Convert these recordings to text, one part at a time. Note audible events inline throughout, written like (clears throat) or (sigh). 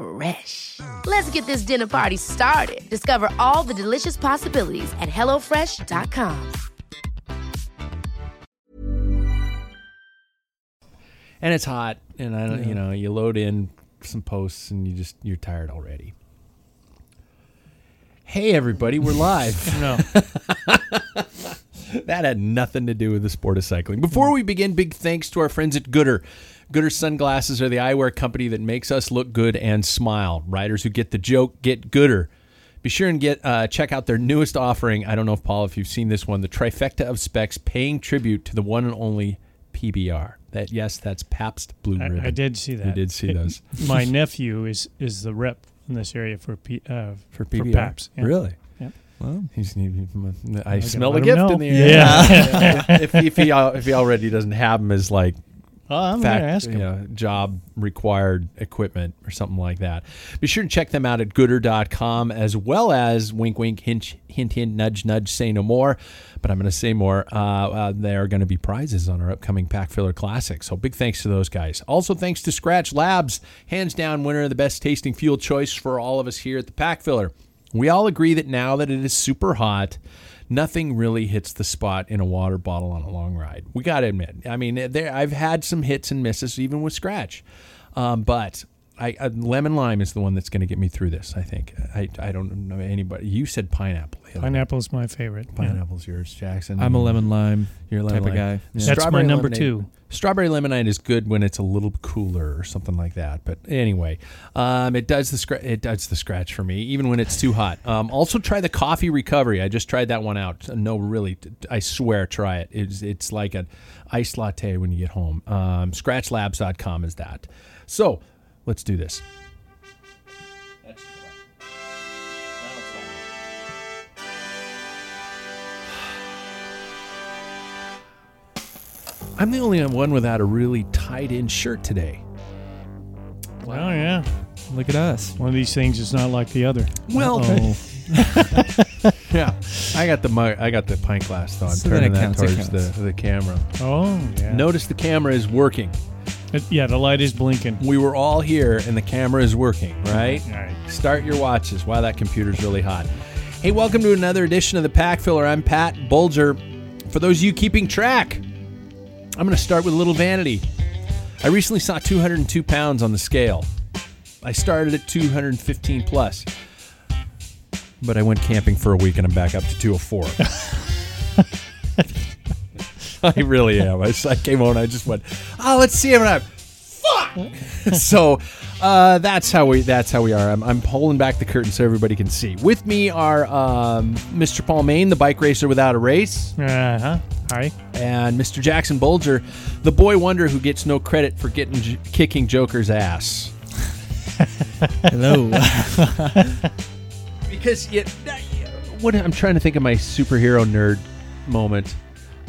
Fresh. Let's get this dinner party started. Discover all the delicious possibilities at hellofresh.com. and it's hot, and I, don't you know, you load in some posts, and you just you're tired already. Hey, everybody, we're live. (laughs) No. (laughs) that had nothing to do with the sport of cycling. Before we begin, big thanks to our friends at Gooder. Gooder sunglasses are the eyewear company that makes us look good and smile. Riders who get the joke get Gooder. Be sure and get uh, check out their newest offering. I don't know if Paul, if you've seen this one, the trifecta of specs, paying tribute to the one and only PBR. That yes, that's Pabst Blue Ribbon. I did see that. You did see It- those My (laughs) nephew is is the rep in this area for P, uh, for PBR. Paps. yeah. Really? Yep. Well, he's. He, I, gotta smell a gift in the air. Yeah. if, (laughs) (laughs) if he if he already doesn't have them as like Oh, I'm fact, gonna ask him. you know, job required equipment or something like that. Be sure to check them out at gooder.com as well as wink, wink, hint, hint, hint, nudge, nudge, say no more. But I'm going to say more. Uh, uh, there are going to be prizes on our upcoming Pack Filler Classic. So big thanks to those guys. Also, thanks to Scratch Labs, hands down winner of the best tasting fuel choice for all of us here at the Pack Filler. We all agree that now that it is super hot, nothing really hits the spot in a water bottle on a long ride. We got to admit. I mean, there I've had some hits and misses even with scratch, um, but I, uh, lemon lime is the one that's going to get me through this. I think. I, I don't know anybody. You said pineapple. the other day. Pineapple's my favorite. Yeah. Pineapple's yours, Jackson. I'm a lemon lime You're a lemon type of guy. Yeah. That's Strawberry my number lemonade. two. Strawberry lemonade is good when it's a little cooler or something like that. But anyway, um, it does the scra- it does the scratch for me, even when it's too hot. Um, also, try the coffee recovery. I just tried that one out. No, really, I swear, try it. It's it's like an iced latte when you get home. Um, scratchlabs.com is that. So let's do this. I'm the only one without a really tied in shirt today. Well, oh, yeah. Look at us. One of these things is not like the other. Well, (laughs) yeah, I got the mug, I got the pint glass though. I'm So then turning it that counts, it towards the, counts. the camera. oh, yeah. Notice the camera is working. It- yeah, the light is blinking. We were all here and the camera is working, right? All right. Start your watches. Wow, that computer's really hot. Hey, welcome to another edition of the Pack Filler. I'm Pat Bulger. For those of you keeping track, I'm going to start with a little vanity. I recently saw 202 pounds on the scale. I started at 215 plus, but I went camping for a week and I'm back up to 204. (laughs) (laughs) I really am. I, just- I came home and I just went, oh, let's see him. And I'm, fuck. (laughs) so uh, that's how we that's how we are. I'm, I'm pulling back the curtain so everybody can see. With me are um, Mr. Paul Main, the bike racer without a race, Uh huh. Hi. and Mr. Jackson Bulger, the boy wonder who gets no credit for getting kicking Joker's ass. (laughs) Hello. because it, what I'm trying to think of my superhero nerd moment.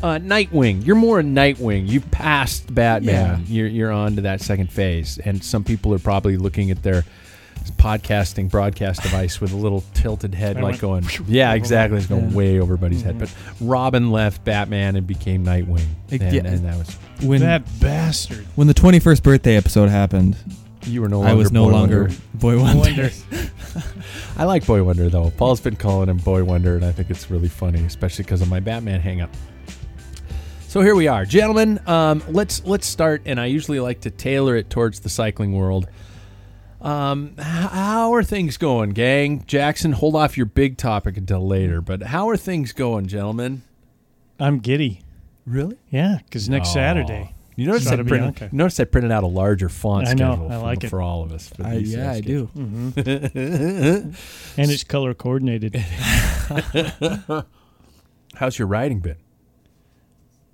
Uh, Nightwing, you're more a Nightwing. You've passed Batman. You're you're on to that second phase, and some people are probably looking at their podcasting broadcast device with a little tilted head, I like going, (laughs) yeah, exactly. It's going Yeah. way over everybody's head. But Robin left Batman and became Nightwing, Like, and, yeah. and that was When that bastard. when the 21st birthday episode happened, you were no longer. I was no Boy longer Wonder. Boy Wonder. Wonder. (laughs) (laughs) I like Boy Wonder though. Paul's been calling him Boy Wonder, and I think it's really funny, especially because of my Batman hang up. So here we are, gentlemen. Um, let's let's start, and I usually like to tailor it towards the cycling world. Um, how are things going, gang? Jackson, hold off your big topic until later. But how are things going, gentlemen? I'm giddy. Really? Yeah, because next Aw. Saturday. You notice I, Strada printed, Bianca. you notice I printed out a larger font I know, schedule I for, like it. for all of us. For I, these, yeah, uh, I do. hmm (laughs) and it's color coordinated. (laughs) (laughs) How's your riding been?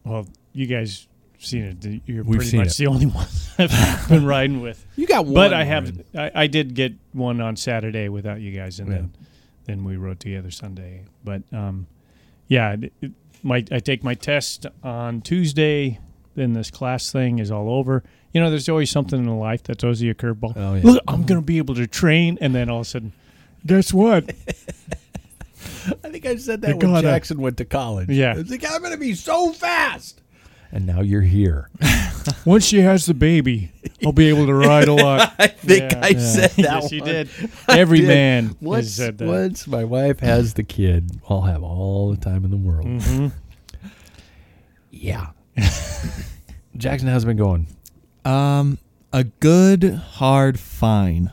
Well, you guys seen it. You're We've pretty much it. the only (laughs) one I've been riding with. You got one. But I have. I, I did get one on Saturday without you guys, and Yeah. then then we rode together Sunday. But um, yeah, it, it, my I take my test on Tuesday. Then this class thing is all over. You know, there's always something in life that throws you a curveball. Oh, yeah. Look, I'm gonna be able to train, and then all of a sudden, guess what? (laughs) I think I said You that when gotta- Jackson went to college. Yeah. It's like, I'm going to be so fast. And now you're here. (laughs) Once she has the baby, I'll be able to ride a (laughs) lot. I think Yeah. I said that yes, you did. I Every did. man has Once, said that. once my wife has the kid, I'll have all the time in the world. Mhm. (laughs) Yeah. Jackson, how's it been going? Um, a good hard fine.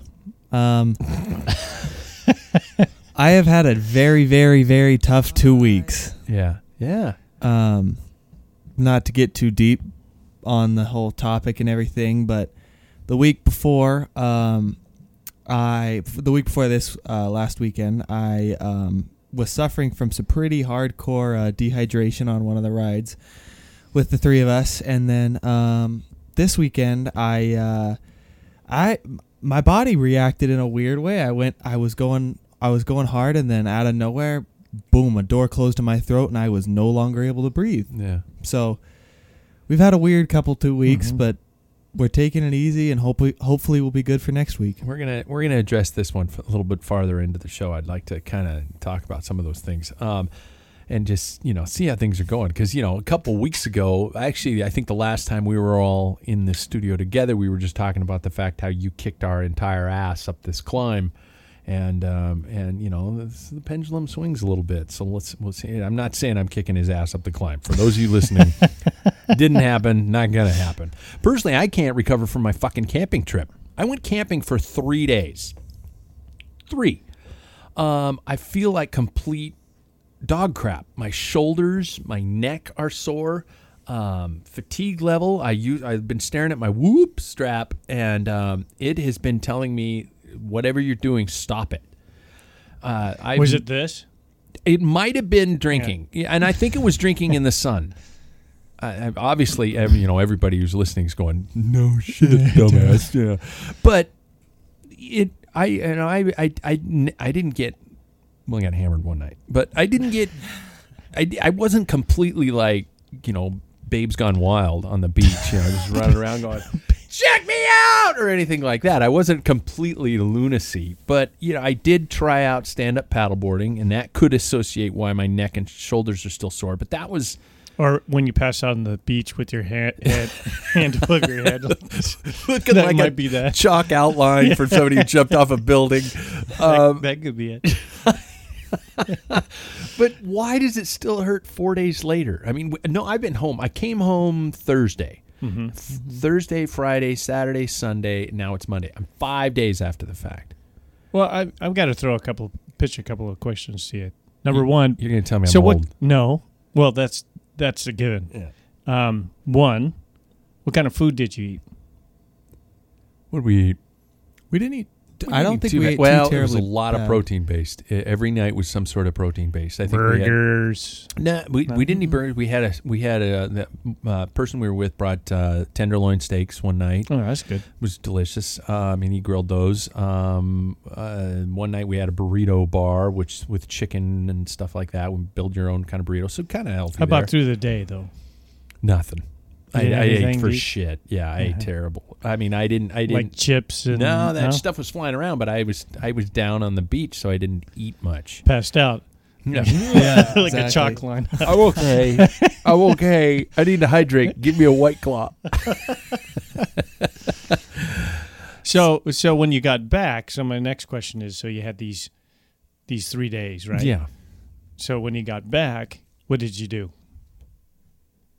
Um, I have had a very, very, very tough two weeks. Yeah. Yeah. Um, not to get too deep on the whole topic and everything, but the week before, um, I the week before this uh, last weekend, I um, was suffering from some pretty hardcore uh, dehydration on one of the rides with the three of us, and then um, this weekend, I uh, I my body reacted in a weird way. I went, I was going, I was going hard, and then out of nowhere, boom, a door closed in my throat, and I was no longer able to breathe. Yeah. So we've had a weird couple two weeks, Mhm. but we're taking it easy, and hopefully, hopefully, we'll be good for next week. We're gonna we're gonna address this one a little bit farther into the show. I'd like to kind of talk about some of those things, um, and just you know see how things are going. Because you know a couple weeks ago, actually, I think the last time we were all in the studio together, we were just talking about the fact how you kicked our entire ass up this climb, and um, and you know the pendulum swings a little bit. So let's we'll see. I'm not saying I'm kicking his ass up the climb. For those of you listening, (laughs) didn't happen. Not gonna happen. Personally, I can't recover from my fucking camping trip. I went camping for three days. Three. Um, I feel like complete dog crap. My shoulders, my neck are sore. Um, fatigue level. I use. I've been staring at my whoop strap, and um, it has been telling me, whatever you're doing, stop it. Uh, I Was it this? it might have been drinking, yeah. and I think it was drinking in the sun. I, I, obviously, every, you know, everybody who's listening is going, "No shit, (laughs) dumbass." yeah, but it, I, and I, I, I, I didn't get. Well, I got hammered one night, but I didn't get. I, I wasn't completely like you know, babes gone wild on the beach. You know, just running around going, (laughs) check me out or anything like that. I wasn't completely lunacy, but you know, I did try out stand up paddleboarding, and that could associate why my neck and shoulders are still sore. But that was Or when you pass out on the beach with your (laughs) hand, head, hand above your head. (laughs) looking That like might a be that. chalk outline for somebody who jumped off a building. (laughs) Um, that could be it. but why does it still hurt four days later? I mean, no, I've been home. I came home Thursday. Mm-hmm. F- Thursday, Friday, Saturday, Sunday. Now it's Monday. I'm five days after the fact. Well, I, I've got to throw a couple, pitch a couple of questions to you. Number one, You're going to tell me I'm so what? old. No, well, that's that's a given. Yeah. Um, one, what kind of food did you eat? What did we eat? We didn't eat. We I don't think too we ate well, too there was a lot of bad. protein based. Every night was some sort of protein based. I think we had Burgers. No, we, we didn't eat burgers. We had a we had a the uh, person we were with brought uh, tenderloin steaks one night. Oh, that's good. It was delicious. Um, and he grilled those. Um, uh, one night we had a burrito bar, which with chicken and stuff like that. We build your own kind of burrito, so kind of healthy. How about there. through the day though? nothing? I, I ate for to shit. Yeah, I ate Uh-huh. terrible. I mean, I didn't. I didn't. like chips and no, that stuff was flying around, but I was I was down on the beach, so I didn't eat much. passed out Yeah. (laughs) Yeah, like a exactly. chalk line. (laughs) I'm okay. I'm okay. I need to hydrate. Give me a white claw. (laughs) so so when you got back, so my next question is: so you had these these three days, right? Yeah. So when you got back, what did you do?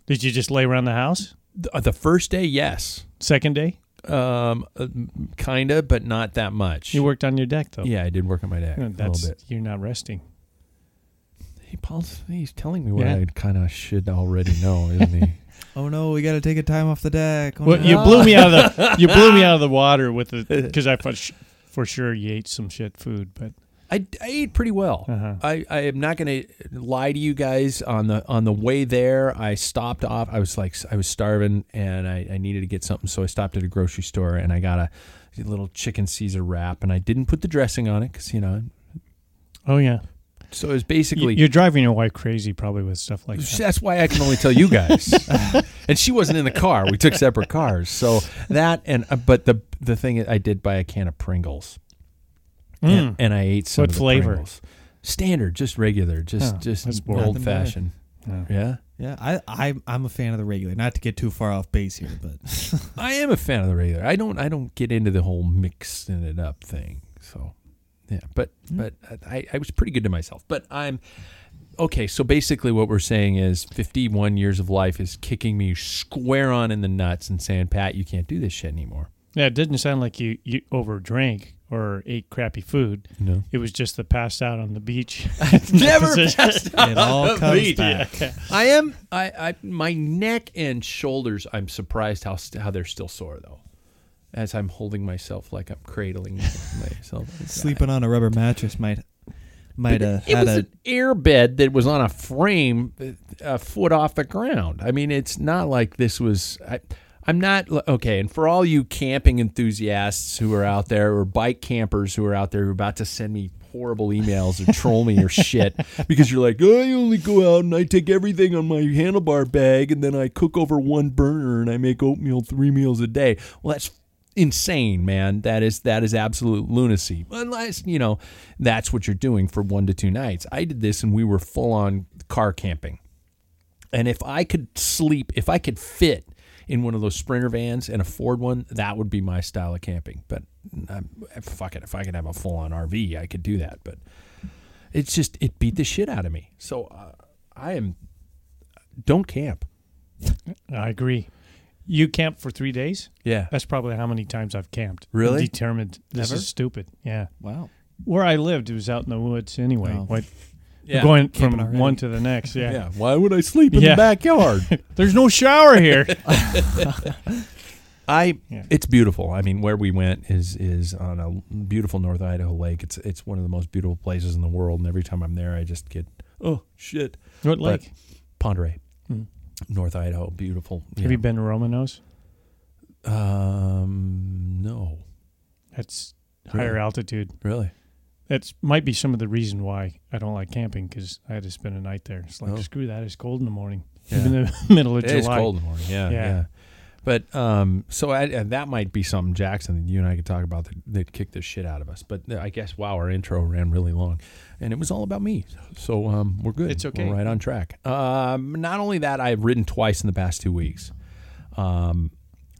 Did you just lay around the house? The, the first day, yes, Second day, um, uh, kinda, but not that much. you worked on your deck though. Yeah, I did work on my deck Yeah, a that's little bit. you're not resting. He, Paul's, he's telling me what Yeah. I kind of should already know, isn't he? (laughs) Oh no, we got to take a time off the deck. Oh, Well, no. you blew me out of the (laughs) you blew me out of the water with the because I thought sh- for sure you ate some shit food, but I, I ate pretty well. Uh-huh. I, I am not going to lie to you guys. On the on the way there, I stopped off. I was like I was starving and I, I needed to get something, so I stopped at a grocery store and I got a, a little chicken Caesar wrap, and I didn't put the dressing on it because you know. oh yeah, So it's basically you're driving your wife crazy probably with stuff like that. That's why I can only tell you guys. (laughs) and she wasn't in the car. We took separate cars. So that and uh, but the the thing I did buy a can of Pringles, and, Mm. and I ate some What of the flavor? Standard, Standard, just regular, just Oh, just boring. old fashioned. No. Yeah, Yeah, I, I I'm a fan of the regular. Not to get too far off base here, but (laughs) I am a fan of the regular. I don't I don't get into the whole mixing it up thing. So yeah, but but I I was pretty good to myself. But I'm okay. So basically, what we're saying is, 51 years of life is kicking me square on in the nuts and saying, Pat, you can't do this shit anymore. Yeah, it didn't sound like you you overdrank or ate crappy food. No. It was just the passed out on the beach. (laughs) (laughs) Never passed out it all on the comes beach. back. I am. I, I. My neck and shoulders. I'm surprised how how they're still sore though, as I'm holding myself like I'm cradling (laughs) myself. sleeping on a rubber mattress might might have It had was a an air bed that was on a frame uh, a foot off the ground. I mean, it's not like this was. I, I'm not okay. And for all you camping enthusiasts who are out there, or bike campers who are out there who are about to send me horrible emails or troll me or shit (laughs) because you're like, oh, I only go out and I take everything on my handlebar bag and then I cook over one burner and I make oatmeal three meals a day. Well, that's insane, man. That is that is absolute lunacy. Unless you know that's what you're doing for one to two nights. I did this and we were full on car camping. And if I could sleep, if I could fit in one of those sprinter vans and afford one, that would be my style of camping. But um, fuck it, if I could have a full on RV, I could do that. But it's just it beat the shit out of me. So uh, I am don't camp. (laughs) I agree. You camped for three days? Yeah. That's probably how many times I've camped. Really? I'm determined this Never? is stupid. Yeah. wow. Where I lived, it was out in the woods anyway. Oh. What, Yeah. Going Camping from already. one to the next. Yeah. Yeah. Why would I sleep in Yeah. the backyard? (laughs) There's no shower here. (laughs) I Yeah. it's beautiful. I mean, where we went is is on a beautiful North Idaho lake. It's it's one of the most beautiful places in the world, and every time I'm there, I just get oh shit. what But lake? Ponderay, Hmm. North Idaho, beautiful. Have you been to Romanos? Um, no, That's higher Really? altitude. really. That's might be some of the reason why I don't like camping because I had to spend a night there. It's like Oh. screw that. It's cold in the morning, (laughs) Yeah. even in the (laughs) middle of It July. It's cold in the morning. Yeah, yeah. Yeah. But um, so I, and that might be something Jackson that you and I could talk about that, that kicked the shit out of us. But uh, I guess wow, our intro ran really long, and it was all about me. So um, we're good. It's okay. We're right on track. Um, not only that, I've ridden twice in the past two weeks. Um,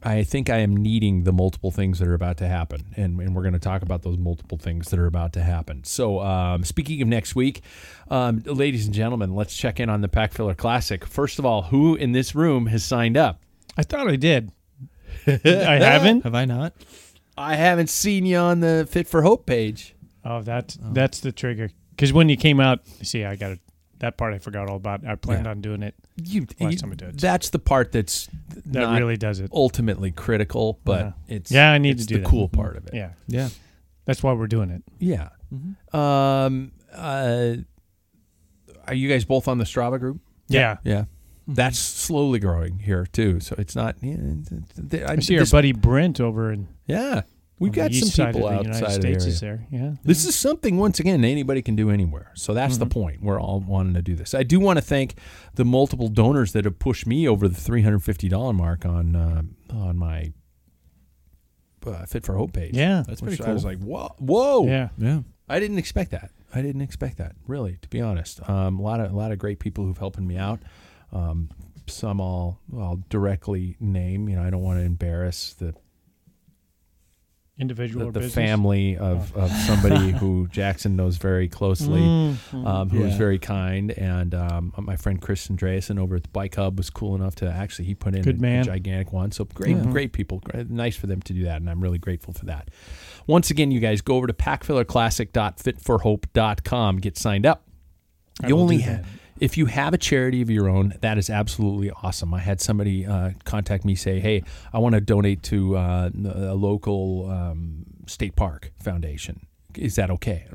I think I am needing the multiple things that are about to happen, and, and we're going to talk about those multiple things that are about to happen. So, um, speaking of next week, um, ladies and gentlemen, let's check in on the Pack Filler Classic. First of all, who in this room has signed up? I thought I did. I (laughs) haven't. Have I not? I haven't seen you on the Fit for Hope page. Oh, that's that's the trigger. Because when you came out, see, I got it. That part I forgot all about. I planned Yeah. on doing it. You, Last you- time I did it. that's the part that's That not really does it. ultimately critical, but Yeah. it's Yeah, I need it's to do the that. cool part of it. Yeah, Yeah. that's why we're doing it. Yeah. Um. Uh. Are you guys both on the Strava group? Yeah. Yeah. That's slowly growing here too. So it's not. Yeah. it's- it's- I, I see our buddy Brent over in yeah. We've got some people outside United of the States is there. Yeah. This is something once again anybody can do anywhere. So that's the point. We're all wanting to do this. I do want to thank the multiple donors that have pushed me over the three hundred fifty dollar mark on uh, on my uh, Fit for Hope page. Yeah. That's pretty cool. I was like, whoa, whoa! Yeah. Yeah. I didn't expect that. I didn't expect that. Really, to be honest, um, a lot of a lot of great people who've helping me out. Um, some I'll I'll directly name. You know, I don't want to embarrass the Individual the, or the family of, of somebody (laughs) who Jackson knows very closely, Mm, um, who was Yeah. very kind. And um, my friend Chris Andreasen over at the Bike Hub was cool enough to actually he put in Good a, man. a gigantic one. So great, great people. Great- Nice for them to do that, and I'm really grateful for that. Once again, you guys go over to packfillerclassic.fitforhope.com, get signed up. I You only have. If you have a charity of your own, that is absolutely awesome. I had somebody uh, contact me say, "Hey, I want to donate to uh, a local um, state park foundation. Is that okay?"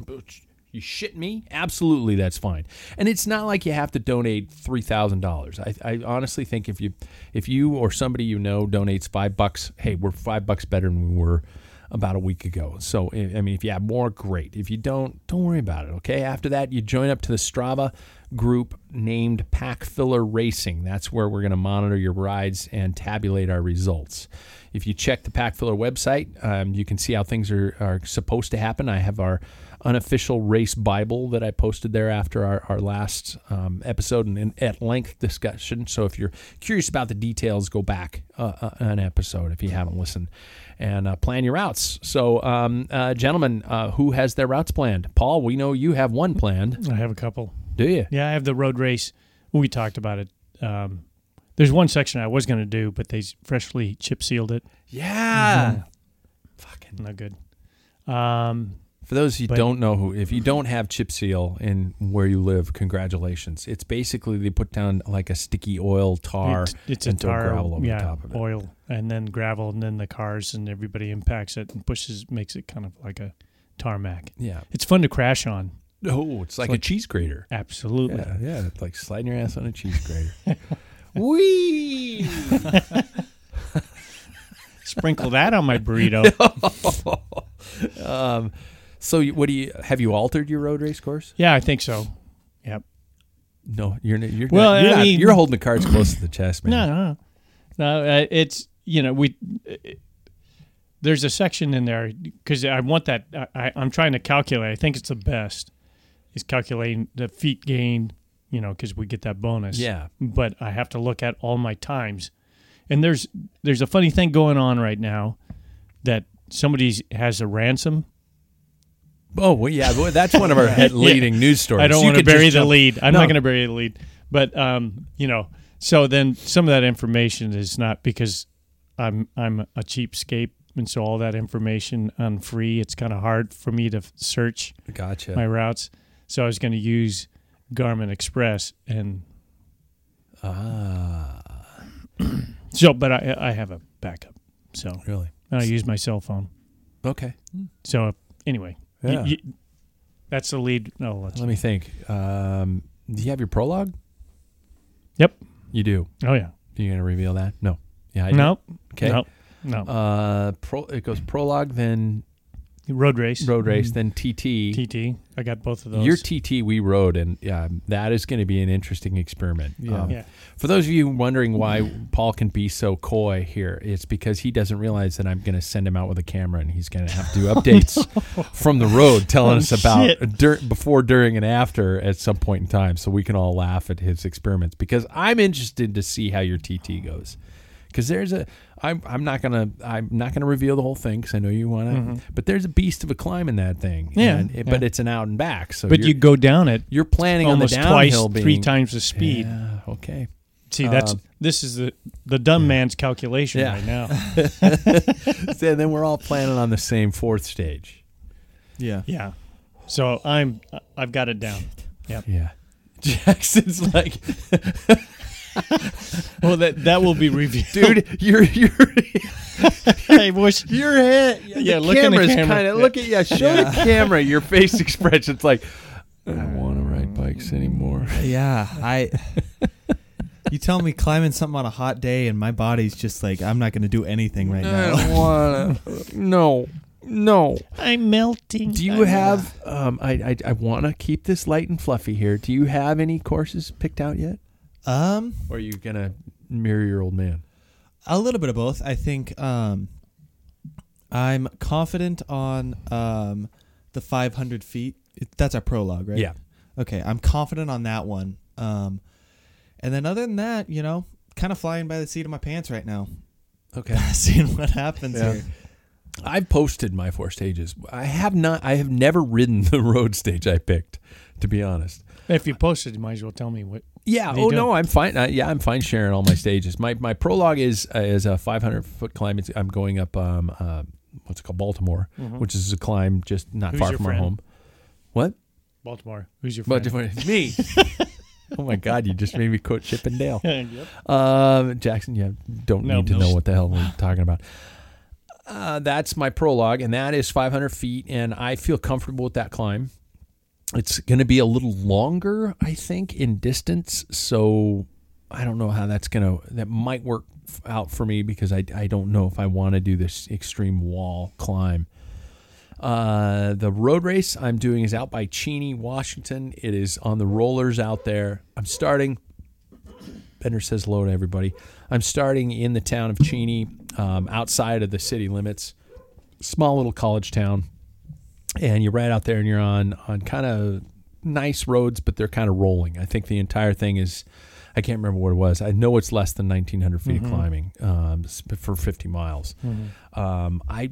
You shit me? Absolutely, that's fine. And it's not like you have to donate three thousand dollars. I, I honestly think if you if you or somebody you know donates five bucks, hey, we're five bucks better than we were about a week ago. So I mean, if you have more, great. If you don't, don't worry about it. Okay. After that, you join up to the Strava group named Pack Filler Racing. That's where we're going to monitor your rides and tabulate our results. If you check the Pack Filler website, um, you can see how things are, are supposed to happen. I have our unofficial race Bible that I posted there after our, our last um, episode and, and at length discussion. So if you're curious about the details, go back uh, uh, an episode if you haven't listened and uh, plan your routes. So, um, uh, gentlemen, uh, who has their routes planned? Paul, we know you have one planned. I have a couple. Do you? Yeah, I have the road race. We talked about it. Um, there's one section I was going to do, but they freshly chip sealed it. Yeah. Fucking. Not good. Um, For those who But- don't know who, if you don't have chip seal in where you live, congratulations. It's basically they put down like a sticky oil tar It's, it's a and throw tar, gravel over yeah, the top of it. oil, and then gravel, and then the cars, and everybody impacts it and pushes, makes it kind of like a tarmac. Yeah. It's fun to crash on. Oh, it's like a like- cheese grater. Absolutely. Yeah, yeah, it's like sliding your ass on a cheese grater. (laughs) Wee. (laughs) Sprinkle that on my burrito. (laughs) um, so what do you have you altered your road race course? yeah, I think so. Yep. No, you're you're Well, not, you're, I not- mean- you're holding the cards close to the chest, man. (laughs) No, no, no. Uh, it's you know we. It, there's a section in there because I want that. I, I, I'm trying to calculate. I think it's the best. Is calculating the feet gained. You know, because we get that bonus. Yeah. But I have to look at all my times, and there's there's a funny thing going on right now, that somebody has a ransom. Oh, well, yeah, well, that's one of our (laughs) head leading news stories. I don't want to bury the jump- lead. I'm No. not going to bury the lead. But um, you know, so then some of that information is not because I'm I'm a cheapskate, and so all that information on free. It's kind of hard for me to search Gotcha. my routes. So I was going to use Garmin Express, and ah, so but I I have a backup. So really? I use my cell phone. Okay. So anyway, Yeah. y- that's the lead. No, let's. Let me think. Um, do you have your prologue? Yep. You do. Oh yeah. You gonna reveal that? No. Yeah. I do. No. Okay. No. No. Uh, pro. It goes prologue, then road race. road race, then TT. TT. I got both of those. Your TT we rode, and yeah, that is going to be an interesting experiment. Yeah. Um, Yeah. For those of you wondering why Paul can be so coy here, it's because he doesn't realize that I'm going to send him out with a camera, and he's going to have to do updates (laughs) from the road, telling Oh, us about shit. dur- before, during, and after at some point in time, so we can all laugh at his experiments. Because I'm interested to see how your TT goes. Because there's a, I'm, I'm not gonna, I'm not gonna reveal the whole thing because I know you want to, but there's a beast of a climb in that thing. Mm-hmm. Yeah, and it- but it's an out and back. So but you're, go down it you're planning almost on the twice, downhill being three times the speed. Yeah, okay. See, that's Um, this is the the dumb man's calculation Yeah. right now. (laughs) So then we're all planning on the same fourth stage. Yeah. yeah. So I'm I've got it down. Yep. Yeah. (laughs) Jackson's like, (laughs) Well, that that will be reviewed, dude, you're you're (laughs) hey, bush. your head. Yeah, the look in the camera's camera. kind of look at yeah. Show the camera your face (laughs) expression. It's like I don't want to ride bikes anymore. Yeah, I. you tell me climbing something on a hot day, and my body's just like, I'm not going to do anything right now. I now. don't want to. No. No. I'm melting. Do you have? Um, I I, I want to keep this light and fluffy here. Do you have any courses picked out yet, Um, or are you gonna mirror your old man? a little bit of both. I think um, I'm confident on um, the 500 feet. It- That's our prologue, right? Yeah. Okay, I'm confident on that one. Um, and then other than that, you know, kind of flying by the seat of my pants right now, Okay. (laughs) seeing what happens Yeah. here. I've posted my four stages. I have not. I have never ridden (laughs) the road stage I picked, to be honest. If you posted, you might as well tell me what. Yeah. What are you Oh doing? no, I'm fine. Uh, yeah, I'm fine sharing all my stages. My my prologue is uh, is a 500 foot climb. It's, I'm going up um uh, what's it called Baltimore, which is a climb just not Mm-hmm. Who's far from our home. What? Baltimore. Who's your friend? (laughs) me. (laughs) oh my God! You just made me quote Chippendale. (laughs) yep. Um, Jackson, you don't No, need to no. know what the hell we're talking about. Uh, that's my prologue, and that is 500 feet, and I feel comfortable with that climb. It's going to be a little longer, I think, in distance. So I don't know how that's going to, that might work out for me because I, I don't know if I want to do this extreme wall climb. Uh, the road race I'm doing is out by Cheney, Washington. It is on the rollers out there. I'm starting Bender says hello to everybody. I'm starting in the town of Cheney, um, outside of the city limits, small little college town, and you're right out there, and you're on on kind of nice roads, but they're kind of rolling. I think the entire thing is, I can't remember what it was. I know it's less than 1,900 feet of climbing um, for 50 miles. Um, I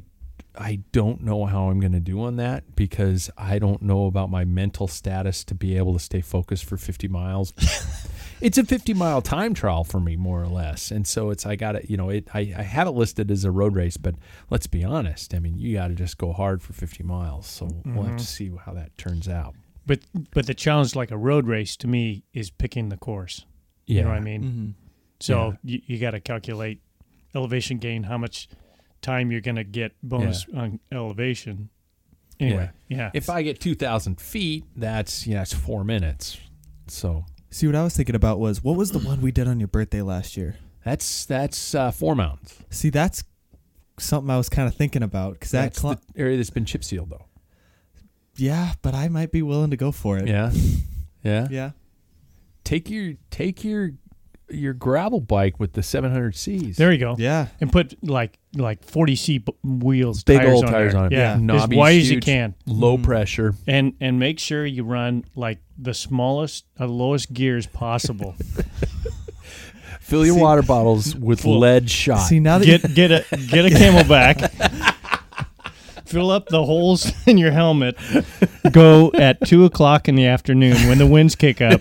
I don't know how I'm going to do on that because I don't know about my mental status to be able to stay focused for 50 miles. (laughs) it's a 50 mile time trial for me, more or less. And so it's, I got it, you know, it, I, I have it listed as a road race, but let's be honest. I mean, you got to just go hard for 50 miles. So we'll have to see how that turns out. But but the challenge, like a road race, to me, is picking the course. Yeah. You know what I mean? Mm-hmm. So you, you got to calculate elevation gain, how much time you're going to get bonus on elevation. Anyway, yeah. If I get 2,000 feet, that's, yeah, it's four minutes. So See, what I was thinking about was what was the one we did on your birthday last year? that's, that's uh, four mountains. See, that's something I was kind of thinking about because that, That's cli- the area that's been chip sealed, though. yeah, but I might be willing to go for it. Yeah. (laughs) Yeah. yeah. Take your take your your gravel bike with the 700Cs. there you go. Yeah. And put like like 40 C wheels, Big tires old on tires there. on it. Yeah, Yeah. as Knobbies, wide as you can, Low Mhm. pressure. and and make sure you run like the smallest, uh, lowest gears possible. (laughs) Fill your See- water bottles with Full. lead shot. See, now that get get a get a CamelBak. (laughs) Fill up the holes (laughs) in your helmet. Go at two o'clock in the afternoon when the winds kick up.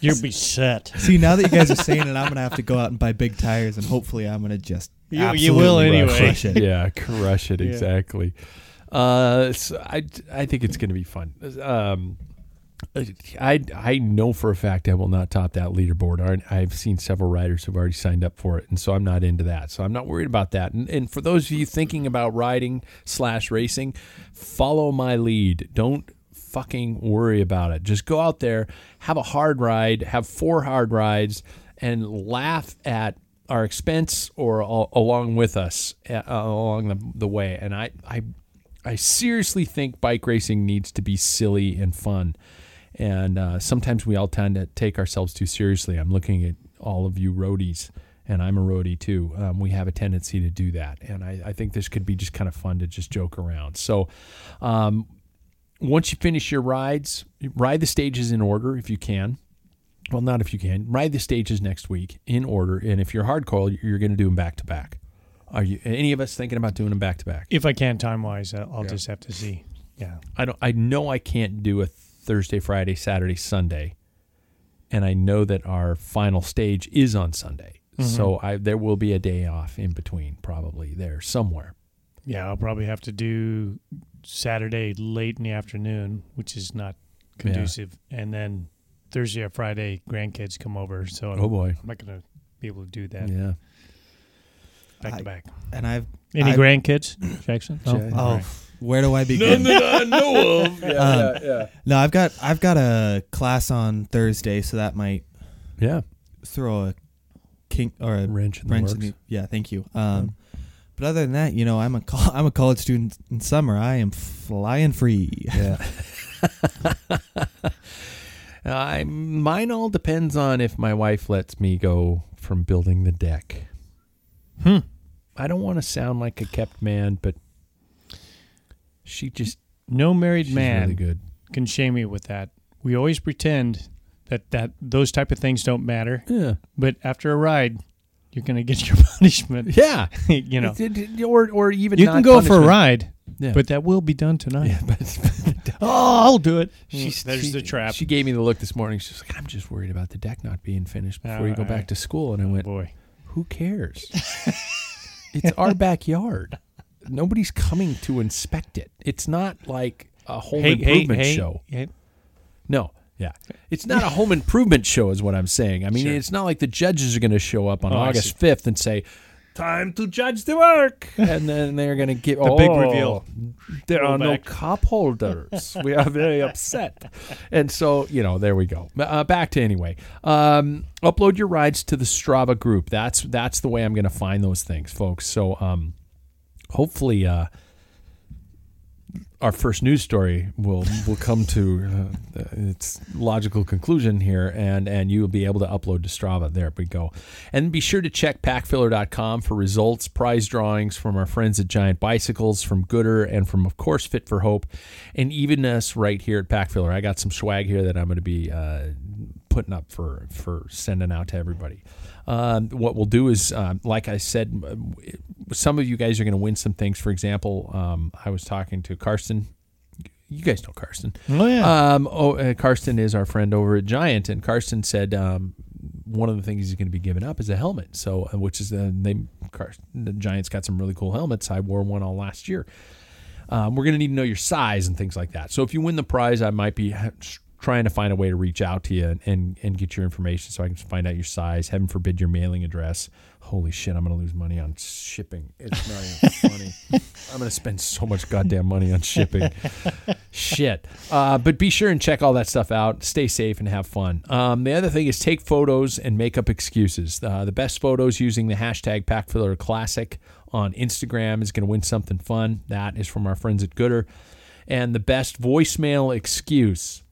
You'll be set. See, now that you guys are saying it, I'm gonna have to go out and buy big tires, and hopefully, I'm gonna just You- you will anyway. (laughs) crush it. yeah, crush it Yeah. exactly. Uh, so I I think it's going to be fun. Um, I I know for a fact I will not top that leaderboard. I- I've seen several riders who've already signed up for it, and so I'm not into that. So I'm not worried about that. And, and for those of you thinking about riding slash racing, follow my lead. Don't fucking worry about it. Just go out there, have a hard ride, have four hard rides, and laugh at our expense or al- along with us uh, along the, the way. And I, I, I seriously think bike racing needs to be silly and fun. And uh, sometimes we all tend to take ourselves too seriously. I'm looking at all of you roadies, and I'm a roadie too. Um, we have a tendency to do that. And I, I think this could be just kind of fun to just joke around. So, um, once you finish your rides, ride the stages in order if you can. Well, not if you can. Ride the stages next week in order, and if you're hardcore, you're going to do them back to back. Are you? Any of us thinking about doing them back to back? If I can time wise, I'll Yeah. just have to see. Yeah. I don't. I know I can't do a Thursday, Friday, Saturday, Sunday, and I know that our final stage is on Sunday. Mm-hmm. So I there will be a day off in between, probably there somewhere. Yeah, I'll probably have to do Saturday late in the afternoon, which is not conducive, and then Thursday or Friday grandkids come over, so I'm, Oh boy, I'm not gonna be able to do that yeah. back I- to back. And I've Any I- grandkids, Jackson? Ja- oh, all right. where do I begin? that I know of. (laughs) Yeah, Um, yeah, yeah. No, I've got I've got a class on Thursday, so that might Yeah, throw a kink or a wrench in the wrench works. in the, yeah. Thank you. Um, But other than that, you know, I'm a col- (laughs) I'm a college student in summer. I am flying free. Yeah. (laughs) (laughs) I mine all depends on if my wife lets me go from building the deck. Hmm. I don't want to sound like a kept man, but she just No married man really good. can shame me with that. We always pretend that that those type of things don't matter, Yeah. but after a ride, you're going to get your (laughs) punishment. Yeah. (laughs) you know, It- it- or or even you not can go for a ride, Yeah. but that will be done tonight. yeah, but (laughs) Oh, I'll do it. She's, There's she- the trap. She gave me the look this morning. She's like, "I'm just worried about the deck not being finished before you go Uh, back to school." And I went, Boy, "Who cares? it's our backyard. Nobody's coming to inspect it. It's not like a home hey, hey, improvement hey, show. hey. No, yeah, (laughs) it's not a home improvement show, is what I'm saying. I mean, Sure. it's not like the judges are going to show up on Oh, August 5th and say, "Time to judge the work," (laughs) and then they're going to give The oh, big reveal. There Roll are no cup holders. (laughs) we are very upset, and so you know, there we go. Uh, back to anyway. Um, upload your rides to the Strava group. That's that's the way I'm going to find those things, folks. So um, hopefully. Uh, our first news story will will come to uh, its logical conclusion here, and and you will be able to upload to Strava. There we go, and be sure to check packfiller.com for results, prize drawings from our friends at Giant Bicycles, from Gooder, and from of course Fit for Hope, and even us right here at Packfiller. I got some swag here that I'm going to be uh, putting up for for sending out to everybody. Um, what we'll do is, um, like I said, some of you guys are going to win some things. For example, um, I was talking to Karsten. You guys know Karsten. Oh yeah. Um, oh, uh, Karsten is our friend over at Giant, and Karsten said um, one of the things he's going to be giving up is a helmet. So, uh, which is uh, they Karsten, the Giants got some really cool helmets. I wore one all last year. Um, we're going to need to know your size and things like that. So, if you win the prize, I might be trying to find a way to reach out to you and, and, and get your information so I can find out your size. Heaven forbid your mailing address. Holy shit, I'm going to lose money on shipping. It's not even funny. (laughs) I'm going to spend so much goddamn money on shipping. (laughs) shit. Uh, but be sure and check all that stuff out. Stay safe and have fun. Um, the other thing is take photos and make up excuses. Uh, the best photos using the hashtag PackFillerClassic on Instagram is going to win something fun. That is from our friends at Gooder. And the best voicemail excuse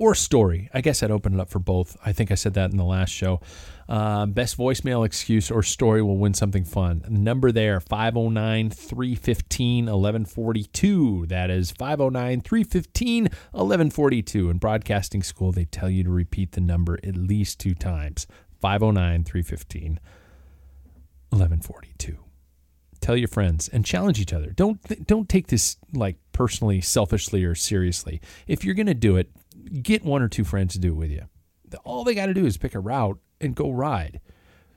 or story. I guess I'd open it up for both. I think I said that in the last show. Um, best voicemail excuse or story will win something fun. Number there 509 315 1142. That is 509 315 1142. In broadcasting school, they tell you to repeat the number at least two times 509 315 1142 tell your friends and challenge each other don't th- don't take this like personally selfishly or seriously if you're going to do it get one or two friends to do it with you all they got to do is pick a route and go ride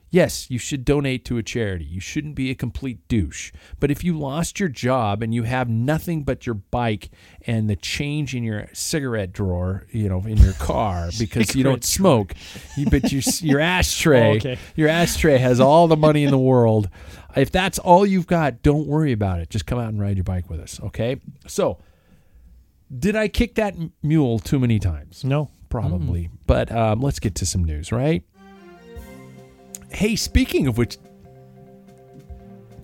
yes you should donate to a charity you shouldn't be a complete douche but if you lost your job and you have nothing but your bike and the change in your cigarette drawer you know in your car (laughs) because you don't smoke you, but your, your (laughs) ashtray Oh, okay. your ashtray has all the money in the world. If that's all you've got, don't worry about it. Just come out and ride your bike with us, okay? So, did I kick that mule too many times? no. Probably. But um, let's get to some news, right? Hey, speaking of which,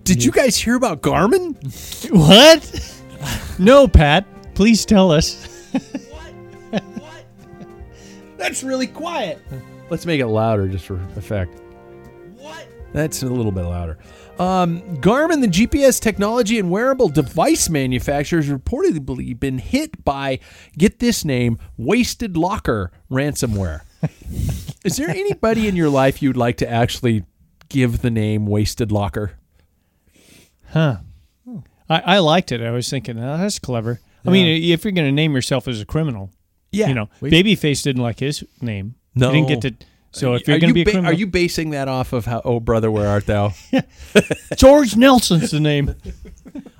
did you guys hear about Garmin? What? (laughs) no, Pat. Please tell us. What? What? That's really quiet. Let's make it louder just for effect. What? That's a little bit louder. Um, Garmin, the GPS technology and wearable device manufacturer, has reportedly been hit by, get this name, Wasted Locker ransomware. (laughs) Is there anybody in your life you'd like to actually give the name Wasted Locker? Huh. I, I liked it. I was thinking, oh, that's clever. I mean, if you're going to name yourself as a criminal, Yeah. you know, Babyface didn't like his name. No. He didn't get to. So if you're going you to be a ba- criminal, are you basing that off of how? Oh, brother, where art thou? (laughs) George Nelson's the name.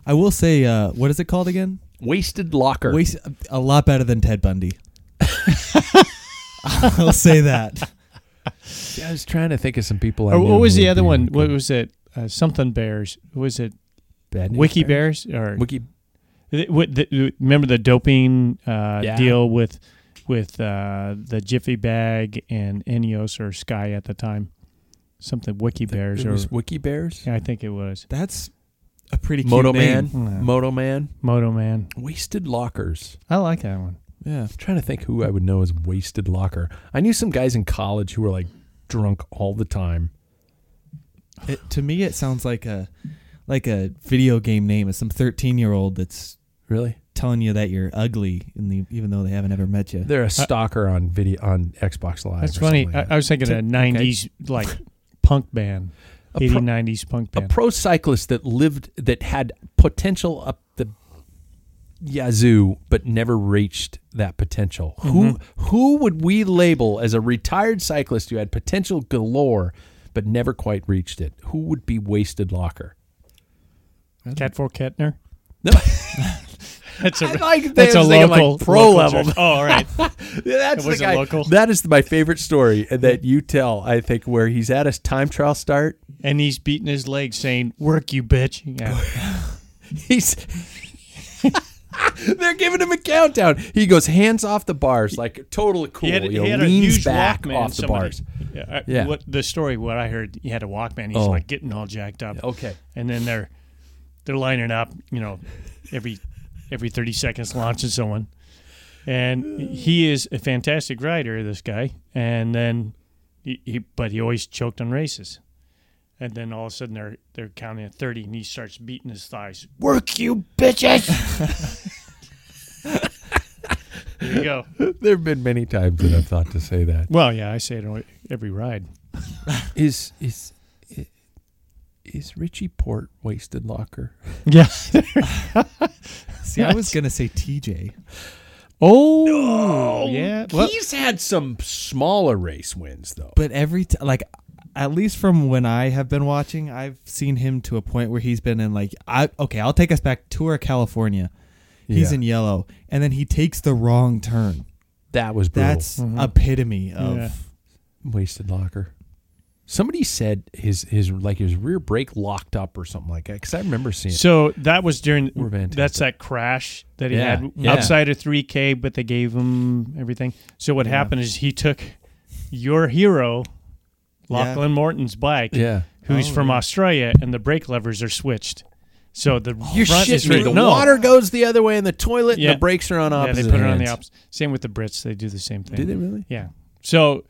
I will say, uh, what is it called again? Wasted Locker. Waste a lot better than Ted Bundy. (laughs) (laughs) I'll say that. I was trying to think of some people. I Or knew what was who the would other be one? good. What was it? Uh, something Bears. Was it Bad News Wiki Bears or Wiki. Th- what the, remember the doping uh, Yeah. deal with with uh, the Jiffy Bag and Ineos or Sky at the time? Something Wiki Bears It or was Wiki Bears. yeah, I think it was. That's a pretty cute Moto name. Man, Moto Man, Moto Man. Wasted Lockers. I like that one. Yeah. I'm trying to think who I would know as Wasted Locker. I knew some guys in college who were like drunk all the time. It, to me, it sounds like a like a video game name. It's some thirteen year old that's Really? telling you that you're ugly, in the, even though they haven't ever met you. They're a stalker on video on Xbox Live. That's funny. something I, that. I was thinking T- a '90s like (laughs) punk band, A 80 pro- 90s punk band. a pro cyclist that lived that had potential up the yazoo but never reached that potential who mm-hmm. who would we label as a retired cyclist who had potential galore but never quite reached it who would be wasted locker Cat for Kettner. no (laughs) That's a I like that's a I was thinking, like, local pro local level. jerk. Oh, all right. (laughs) that's was the guy. local? that is my favorite story (laughs) that you tell i think where he's at a time trial start and he's beating his leg, saying, "Work, you bitch." Yeah. He's. (laughs) They're giving him a countdown. He goes hands off the bars, like totally cool. He had, you he know, had a leans huge back Walkman. off the somebody- bars. Yeah, Yeah. What the story? What I heard, he had a Walkman. He's Oh. like getting all jacked up. Okay. and then they're they're lining up, you know, every every thirty seconds launching someone, and he is a fantastic rider. This guy, and then he, he but he always choked on races, and then all of a sudden they're they're counting at thirty, and he starts beating his thighs. Work you bitches! (laughs) there you go. There have been many times that I've thought to say that. Well, yeah, I say it on every ride. (laughs) Is is i- is Richie Porte wasted locker? (laughs) Yeah. See, I was gonna say TJ. Oh, yeah. Well, He's had some smaller race wins though. But every t- like, at least from when I have been watching, I've seen him to a point where he's been in like, I okay, I'll take us back tour of California. He's Yeah. in yellow, and then he takes the wrong turn. that was brutal. That's mm-hmm. epitome of. Yeah. wasted locker. Somebody said his his like his rear brake locked up or something like that. Because I remember seeing. So that was during that's that crash that he Yeah, had yeah. outside of 3K, but they gave him everything. So what happened is he took your hero, Lachlan Morton's bike, yeah. who's Oh, from yeah. Australia, and the brake levers are switched. So the You're front is me. The no. water goes the other way in the toilet, Yeah. and the brakes are on opposite. Yeah, they put it on the opposite. Same with the Brits; they do the same thing. Did they really? Yeah. So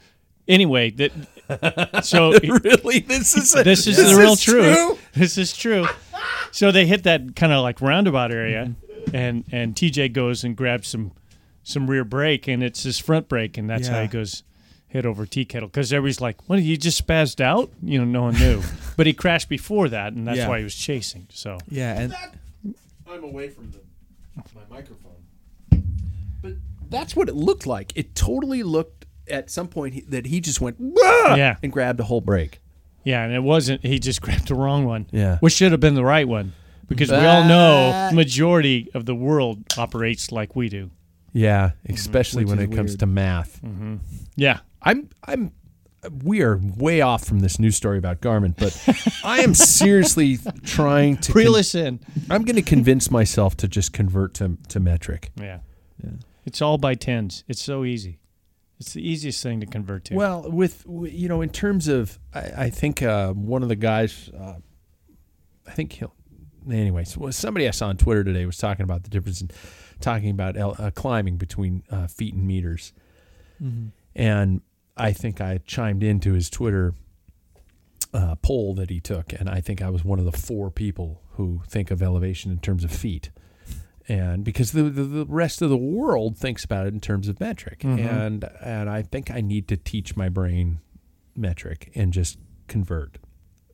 anyway, that so (laughs) really? (laughs) This is this is the real truth. (laughs) This is true. So they hit that kind of like roundabout area, and and TJ goes and grabs some some rear brake, and it's his front brake, and that's how Yeah. he goes hit over tea kettle because everybody's like, "What? You just spazzed out?" You know, no one knew, (laughs) but he crashed before that, and that's Yeah. why he was chasing. So Yeah, and I'm away from the, my microphone. But that's what it looked like. It totally looked at some point he, that he just went Yeah. and grabbed a whole brake. yeah, and it wasn't. He just (laughs) grabbed the wrong one. Yeah. which should have been the right one. Because we all know majority of the world operates like we do. Yeah, mm-hmm. especially Which when is it comes to math. Mm-hmm. Yeah. I'm I'm we are way off from this news story about Garmin, but I am seriously trying to Reel con- us in. I'm going to convince myself to just convert to to metric. Yeah. It's all by tens. It's so easy. It's the easiest thing to convert to. Well, with you know, in terms of, I, I think uh, one of the guys, uh, I think he'll. Anyways, well, somebody I saw on Twitter today was talking about the difference in talking about el- uh, climbing between uh, feet and meters, and I think I chimed into his Twitter uh, poll that he took, and I think I was one of the four people who think of elevation in terms of feet. And because the, the, the rest of the world thinks about it in terms of metric, and and I think I need to teach my brain metric and just convert.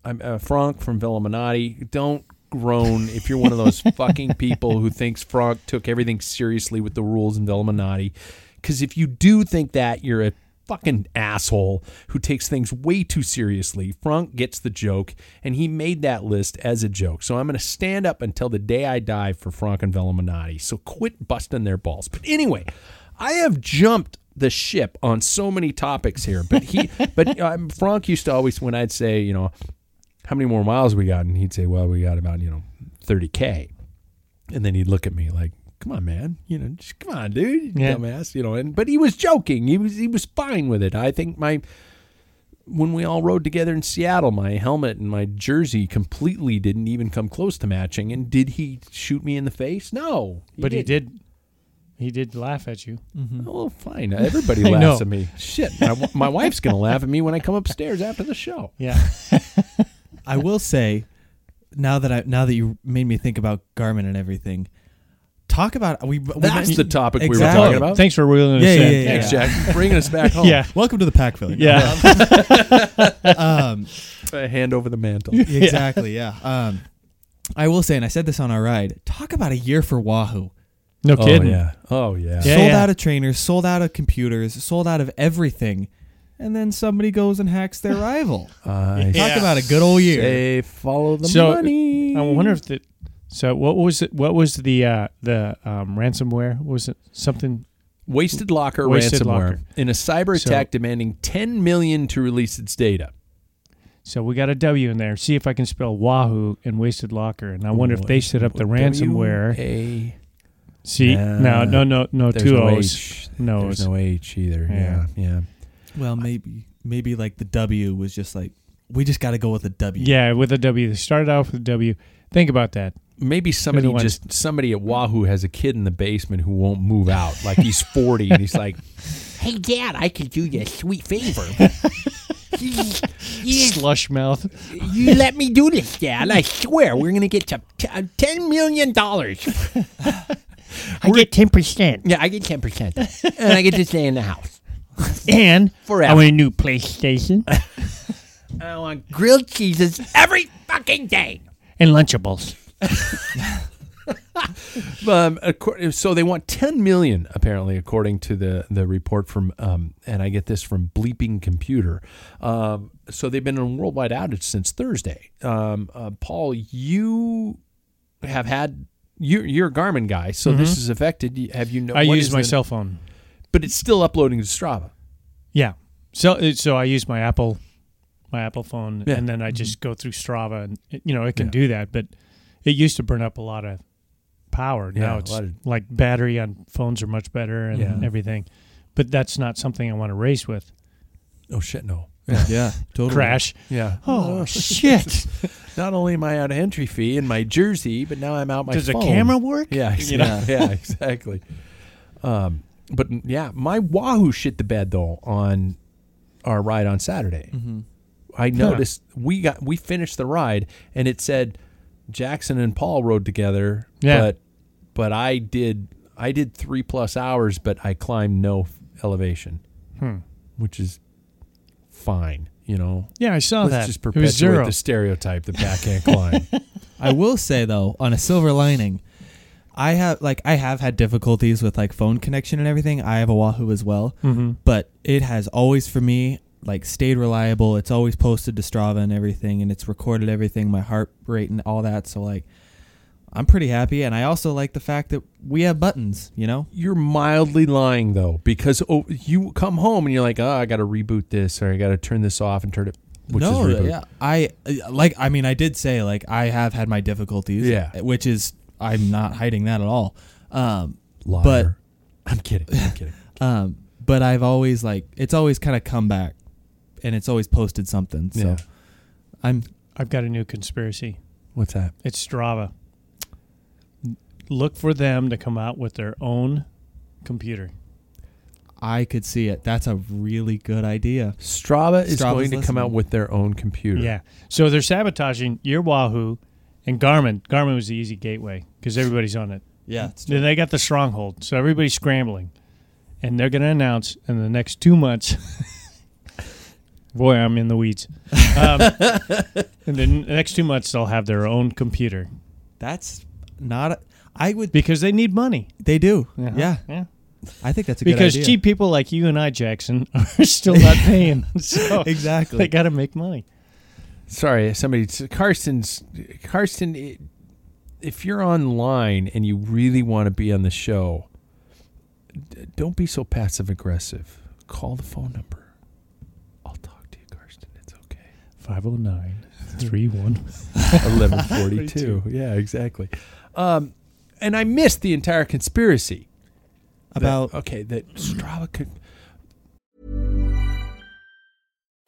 I'm uh, Frank from Velominati. Don't groan if you're one of those (laughs) fucking people who thinks Frank took everything seriously with the rules in Velominati. Because if you do think that, you're a fucking asshole who takes things way too seriously. Frank gets the joke, and he made that list as a joke. So I'm going to stand up until the day I die for Frank and Velominati. So quit busting their balls. But anyway, I have jumped the ship on so many topics here. But he, (laughs) but um, Frank used to always when I'd say, you know, how many more miles we got, and he'd say, well, we got about you know 30k, and then he'd look at me like. Come on, man. You know, just come on, dude. You Yeah. Dumbass. You know, and but he was joking. He was he was fine with it. I think my when we all rode together in Seattle, my helmet and my jersey completely didn't even come close to matching. And did he shoot me in the face? No, but he didn't. did. He did laugh at you. Oh, fine. Everybody (laughs) I laughs at me. Shit, my, my wife's gonna laugh at me when I come upstairs after the show. Yeah. (laughs) I will say, now that I now that you made me think about Garmin and everything, talk about we. we That's the topic we were Exactly. talking about. Thanks for wheeling us Yeah, in. yeah, yeah, Thanks, Jack, bringing us back (laughs) home. Yeah. Welcome to the Packfiller. Yeah. (laughs) um, A hand over the mantle. exactly. Yeah. Um, I will say, and I said this on our ride. Talk about a year for Wahoo. No Oh kidding. yeah. Oh yeah. Yeah. sold out of trainers, sold out of computers, sold out of everything, and then somebody goes and hacks their rival. I Yeah. Talk about a good old year. say follow the So, money. I wonder if the. So what was it? What was the uh, the um, ransomware? Was it something? Wasted Locker Wasted ransomware Locker. in a cyber So- attack demanding 10 million to release its data. So we got a W in there. See if I can spell Wahoo and Wasted Locker. And I wonder if they set up the ransomware. A, See, Nah. no, no, no, no, there's two no O's. H. No There's O's. no H either. Yeah, Yeah. yeah. Well, maybe maybe like the W was just like we just got to go with a W. Yeah, with a W. They started off with a W. Think about that. Maybe somebody the ones- just somebody at Wahoo has a kid in the basement who won't move out. Like he's 40 and he's like, (laughs) "Hey dad, I could do you a sweet favor. (laughs) (laughs) Slush mouth. you let me do this, dad. I swear we're going to get to t- uh, 10 million dollars." I get ten percent, Yeah, I get 10% and I get to stay in the house. and Forever. I want a new PlayStation I want grilled cheeses every fucking day. and Lunchables. (laughs) Um, so they want 10 million apparently according to the the report from um, and i get this from bleeping computer um, so they've been in worldwide outage since thursday um, uh, paul you have had you're, you're a garmin guy so this is affected have you know Mm-hmm. I what use my the- cell phone. but it's still uploading to strava Yeah. So uh, so I use my Apple my Apple phone Yeah. and then I just go through Strava and you know it can Yeah. do that, but it used to burn up a lot of power. Yeah, now it's of- like battery on phones are much better and Yeah. everything. But that's not something I want to race with. oh shit no (laughs) yeah, yeah totally. Crash. yeah Oh (laughs) shit. (laughs) not only am i out of entry fee and my jersey but now i'm out my Does the camera work? Yeah, You know? exactly. yeah, exactly. Um, but yeah, my Wahoo shit the bed though on our ride on Saturday. Mm-hmm. I noticed we got we finished the ride and it said Jackson and Paul rode together. Yeah. But but I did I did three plus hours, but I climbed no elevation, Hmm. which is fine. You know, Yeah, I saw let's that. just it was perpetuate zero. the stereotype that Pat can't (laughs) climb. I will say though, on a silver lining, I have like I have had difficulties with like phone connection and everything. I have a Wahoo as well, hmm but it has always for me like stayed reliable. It's always posted to Strava and everything, and it's recorded everything, my heart rate and all that. So like, I'm pretty happy, and I also like the fact that we have buttons. You know, You're mildly lying though, because oh, you come home and you're like, oh, I got to reboot this or I got to turn this off and turn it. Which no, is reboot. yeah, I like. I mean, I did say like I have had my difficulties. Yeah. which is I'm not hiding that at all. Um, Liar. But- I'm kidding. I'm kidding. (laughs) um, but I've always like it's always kind of come back, and it's always posted something. So Yeah. I'm I've got a new conspiracy. What's that? It's Strava. Look for them to come out with their own computer. I could see it. That's a really good idea. Strava is Strava's going to come out with their own computer. Yeah. So they're sabotaging your Wahoo and Garmin. Garmin was the easy gateway because everybody's on it. Yeah, Then they got the stronghold. So everybody's scrambling. And they're going to announce in the next two months. (laughs) boy, I'm in the weeds. (laughs) Um, in the next two months, they'll have their own computer that's not. A, I would. because they need money. They do. Uh-huh. Yeah, Yeah. I think that's a good idea. Because idea. cheap people like you and I, Jackson, (laughs) are still not paying. (laughs) So Exactly. they got to make money. Sorry, somebody. Carson's Carson. i- If you're online and you really want to be on the show, d- don't be so passive aggressive. Call the phone number. I'll talk to you, Karsten. It's okay. 509 31. Eleven forty-two. (laughs) Yeah, exactly. Um, and I missed the entire conspiracy that- About okay that Strava could.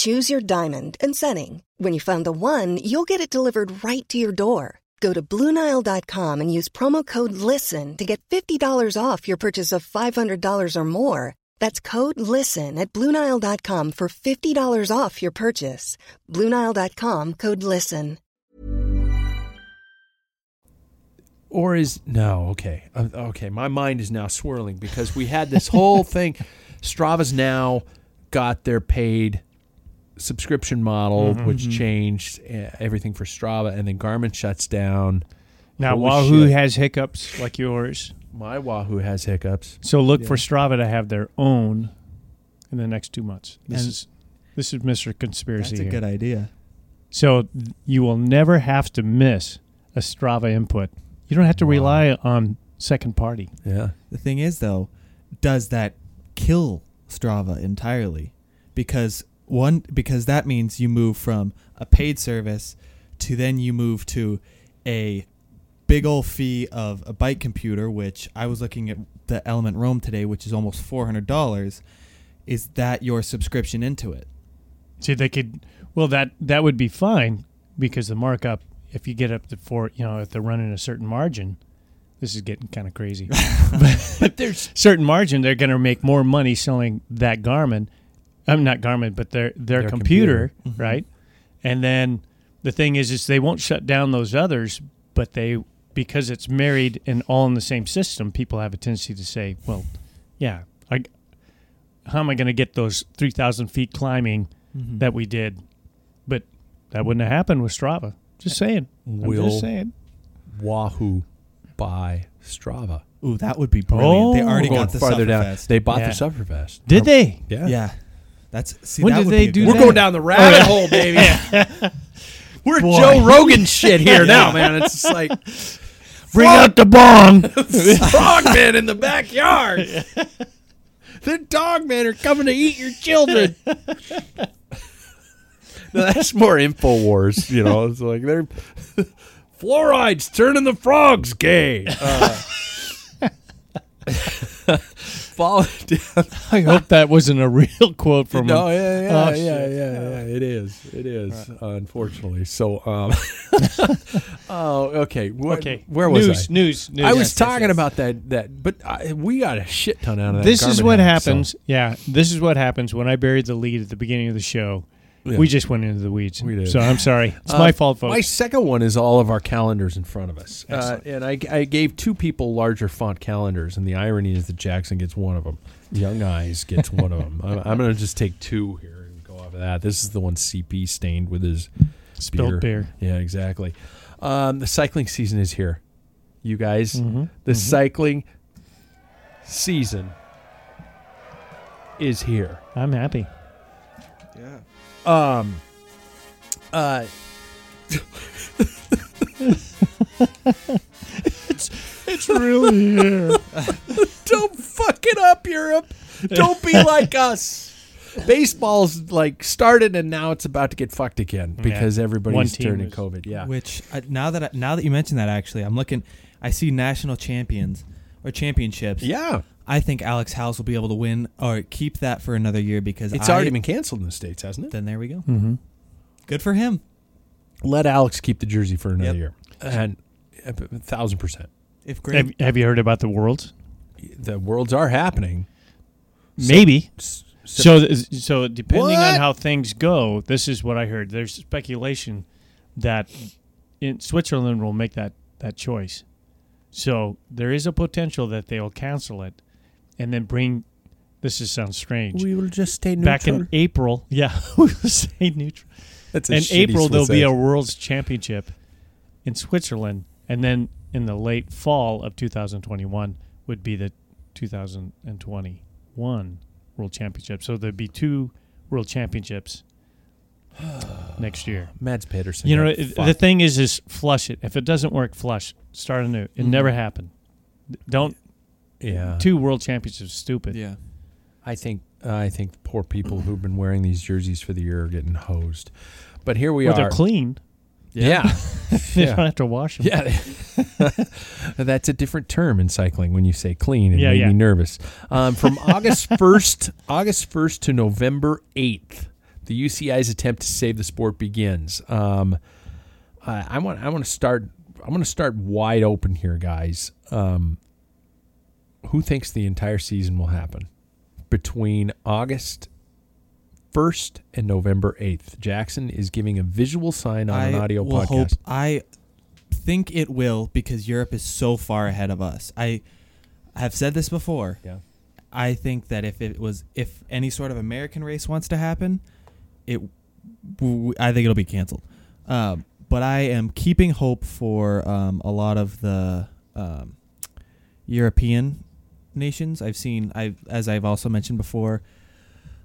Choose your diamond and setting. When you find the one, you'll get it delivered right to your door. Go to Bluenile.com and use promo code LISTEN to get $50 off your purchase of $500 or more. That's code LISTEN at Bluenile.com for $50 off your purchase. Bluenile.com code LISTEN. Or is no okay? Uh, okay, my mind is now swirling because we had this whole (laughs) thing. Strava's now got their paid subscription model, which changed uh, everything for Strava, and then Garmin shuts down. Now, Holy Wahoo shit. has hiccups like yours. My Wahoo has hiccups. So look for Strava to have their own in the next two months. This And- is this is Mr. Conspiracy. That's a here. good idea. So th- you will never have to miss a Strava input. You don't have to rely on second party. Yeah. The thing is, though, does that kill Strava entirely? Because one, because that means you move from a paid service to then you move to a big old fee of a bike computer, which I was looking at the ELEMNT Roam today, which is almost four hundred dollars. Is that your subscription into it? See, they could. Well, that that would be fine because the markup, if you get up to four, you know, if they're running a certain margin, this is getting kind of crazy. (laughs) But there's certain margin, they're going to make more money selling that Garmin. I'm not Garmin, but their their, Their computer, computer. Mm-hmm. right? And then the thing is, is they won't shut down those others, but they because it's married and all in the same system. People have a tendency to say, well, yeah, I, how am I going to get those three thousand feet climbing mm-hmm. that we did? But that wouldn't have happened with Strava. Just saying. I'm Will- just saying. Wahoo buy Strava. Ooh, that would be brilliant. they Oh. already We're got the farther down. Sufferfest. They bought Yeah. the Sufferfest. Did they? Yeah. yeah, that's see. When that did they do We're that? going down the rabbit hole, baby. (laughs) We're Boy. Joe Rogan shit here (laughs) now, man. It's just like Bring out the bong. (laughs) frogmen in the backyard. the dogmen are coming to eat your children. No, that's more Infowars, you know. It's like they're fluoride's turning the frogs gay. Uh, follow (laughs) down. I hope that wasn't a real (laughs) quote from No, him. yeah, yeah, Oh, yeah, yeah, yeah. It is. It is. unfortunately. So, um, (laughs) oh, okay. Wh- Okay, Where was news, I? News, news. I was Yes, yes, talking yes. about that. That, but I, we got a shit ton out of that. This is what so- happens. Yeah, this is what happens when I buried the lead at the beginning of the show. Yeah. We just went into the weeds. We did. So I'm sorry. (laughs) It's Uh, my fault, folks. My second one is all of our calendars in front of us, uh, and I, I gave two people larger font calendars, and the irony is that Jackson gets one of them. Young Eyes gets (laughs) one of them. I'm, I'm going to just take two here and go off of that. This is the one CP stained with his Spilled beer. Yeah, exactly. Um, the cycling season is here, you guys. Mm-hmm. The cycling season is here. I'm happy. Um, uh, It's really here. (laughs) don't fuck it up, Europe. Don't be like us. Baseball's like started and now it's about to get fucked again because One everybody's turning was- COVID. Yeah. Which I, now that I, now that you mention that, actually, I'm looking. I see national champions or championships. Yeah. I think Alex Howes will be able to win or keep that for another year because It's I- already been canceled in the States, hasn't it? Then there we go. Mm-hmm. Good for him. Let Alex keep the jersey for another Yep. year. And a thousand percent. If great, Have, have you heard about the Worlds? The worlds are happening. Maybe. S- So, so depending on how things go, this is what I heard. There's speculation that in Switzerland will make that that choice. So there is a potential that they'll cancel it, and then bring. This just sounds strange. we will just stay neutral. Back in April, (laughs) yeah, we will stay neutral. That's a In shitty April, there'll Swiss be a. World's Championship in Switzerland, and then in the late fall of 2021 would be the 2021 World Championship. So there'd be two World Championships (sighs) next year. (sighs) Mads Pedersen. You know, it- the thing is, is flush it. If it doesn't work, flush. Start anew. It Mm-hmm. never happened. Don't Yeah. two world championships. Are stupid. Yeah. I think I think the poor people who've (clears throat) been wearing these jerseys for the year are getting hosed. But here we well, are. they're clean. Yeah. they (laughs) (laughs) Yeah. don't have to wash them. Yeah, (laughs) that's a different term in cycling. When you say clean, it Yeah, made yeah. me nervous. Um, from August first, August first to November eighth, the UCI's attempt to save the sport begins. Um, I, I want I want to start. I want to start wide open here, guys. Um, who thinks the entire season will happen between August? 1st and November 8th. Jackson is giving a visual sign on an audio will podcast. Hope, I think it will because Europe is so far ahead of us. I have said this before. Yeah. I think that if it was if any sort of American race wants to happen, it I think it'll be canceled. Um, but I am keeping hope for um, a lot of the um, European nations. I've seen I as I've also mentioned before,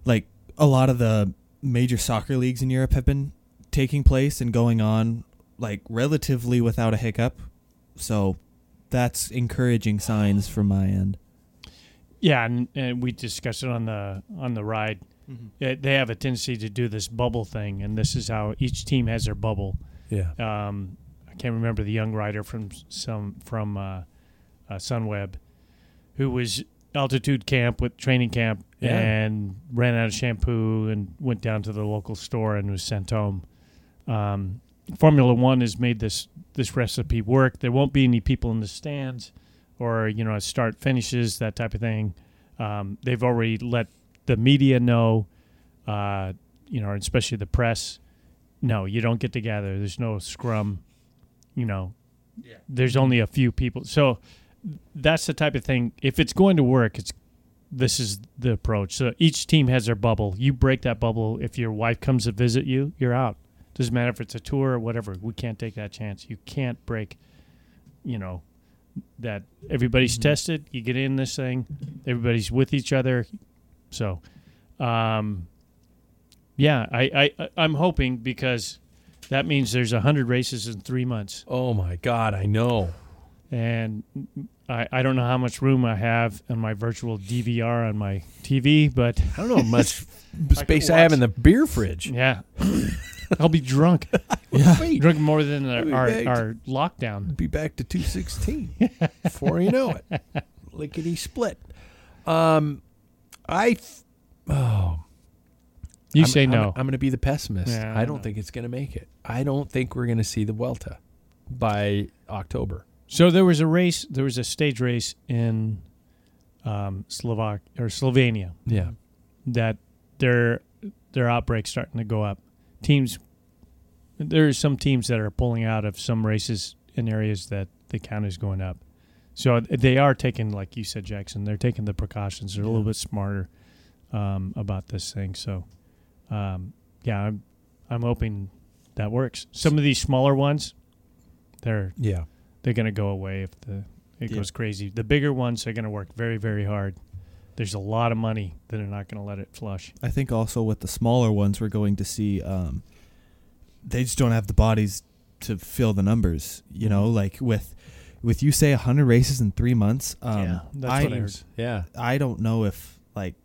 like a lot of the major soccer leagues in Europe have been taking place and going on like relatively without a hiccup. So that's encouraging signs from my end. Yeah, and, and we discussed it on the on the ride. Mm-hmm. Uh, they have a tendency to do this bubble thing, and this is how each team has their bubble. Yeah. Um, I can't remember the young rider from some from uh, uh, Sunweb, who was altitude camp with training camp Yeah. and ran out of shampoo and went down to the local store and was sent home. Um, Formula One has made this this recipe work. There won't be any people in the stands, or you know, start finishes that type of thing. Um, they've already let the media know, uh, you know, especially the press. No, you don't get together. There's no scrum. You know, there's only a few people. So that's the type of thing. If it's going to work, it's this is the approach. So each team has their bubble. You break that bubble. If your wife comes to visit you, you're out. Doesn't matter if it's a tour or whatever. We can't take that chance. You can't break. You know that everybody's tested. You get in this thing. Everybody's with each other. So, um, yeah, I, I I'm hoping because that means there's a hundred races in three months Oh my God, I know. and I, I don't know how much room I have on my virtual DVR on my TV, but I don't know how much (laughs) space could I have in the beer fridge. yeah, (laughs) I'll be drunk. (laughs) Wait, drunk more than I'll our, our, back. our lockdown. be back to 216 before you know it. Lickety split. Um, I, th- oh, You I'm- say I'm, no. I'm going to be the pessimist. Yeah, I I don't know. think it's going to make it. I don't think we're going to see the Vuelta by October. So there was a race. There was a stage race in um, Slovak or Slovenia Yeah. that their their outbreak's starting to go up. Teams, there's some teams that are pulling out of some races in areas that the count is going up. So they are taking, like you said, Jackson. They're taking the precautions. They're a little bit smarter um, about this thing. So, um, yeah, I'm I'm hoping that works. Some of these smaller ones, they're Yeah. They're going to go away if the it Yeah. goes crazy. The bigger ones are going to work very very hard. There's a lot of money that are not going to let it flush. I think also with the smaller ones, we're going to see um, they just don't have the bodies to fill the numbers. You know, like with with you say hundred races in three months. Um, that's I, what I heard. Yeah. I don't know if like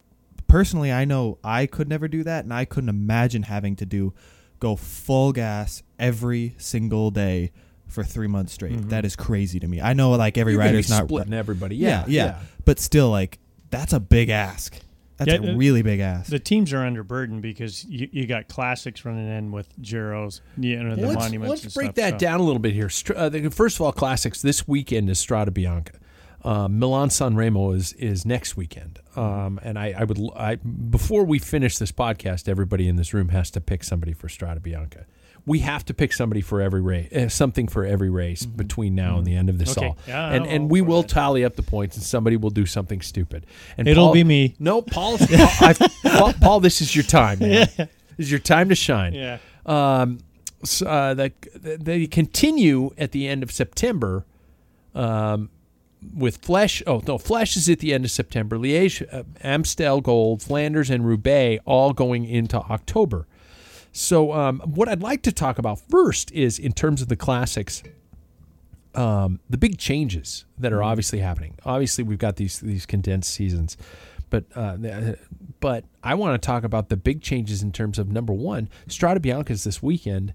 personally, I know I could never do that, and I couldn't imagine having to do go full gas every single day for three months straight. Mhm. That is crazy to me. I know like every You're be not splitting everybody. yeah, Yeah. yeah, but still like that's a big ask. That's Yeah, a uh, really big ask. The teams are under burden because you, you got classics running in with Giros, you know, the let's, monuments. let's break stuff, that so- down a little bit here. Uh, the, first of all, classics this weekend is Strada Bianca. Uh, Milan San Remo is is next weekend, um, and I, I would I before we finish this podcast, everybody in this room has to pick somebody for Strada Bianca. We have to pick somebody for every race, uh, something for every race between now and the end of this Okay. all, Yeah, and and we will that. tally up the points, and somebody will do something stupid. And It'll Paul- be me. No, (laughs) Paul, Paul, Paul, Paul, this is your time, man. This is your time to shine. Yeah. Um, so, uh, the, they continue at the end of September um, with Flèche. Oh, no, Flèche is at the end of September. Liège, uh, Amstel Gold, Flanders, and Roubaix all going into October. So, um, what I'd like to talk about first is in terms of the classics, um, the big changes that are obviously happening. Obviously, we've got these these condensed seasons, but uh, but I want to talk about the big changes in terms of number one, Strada Bianca's this weekend.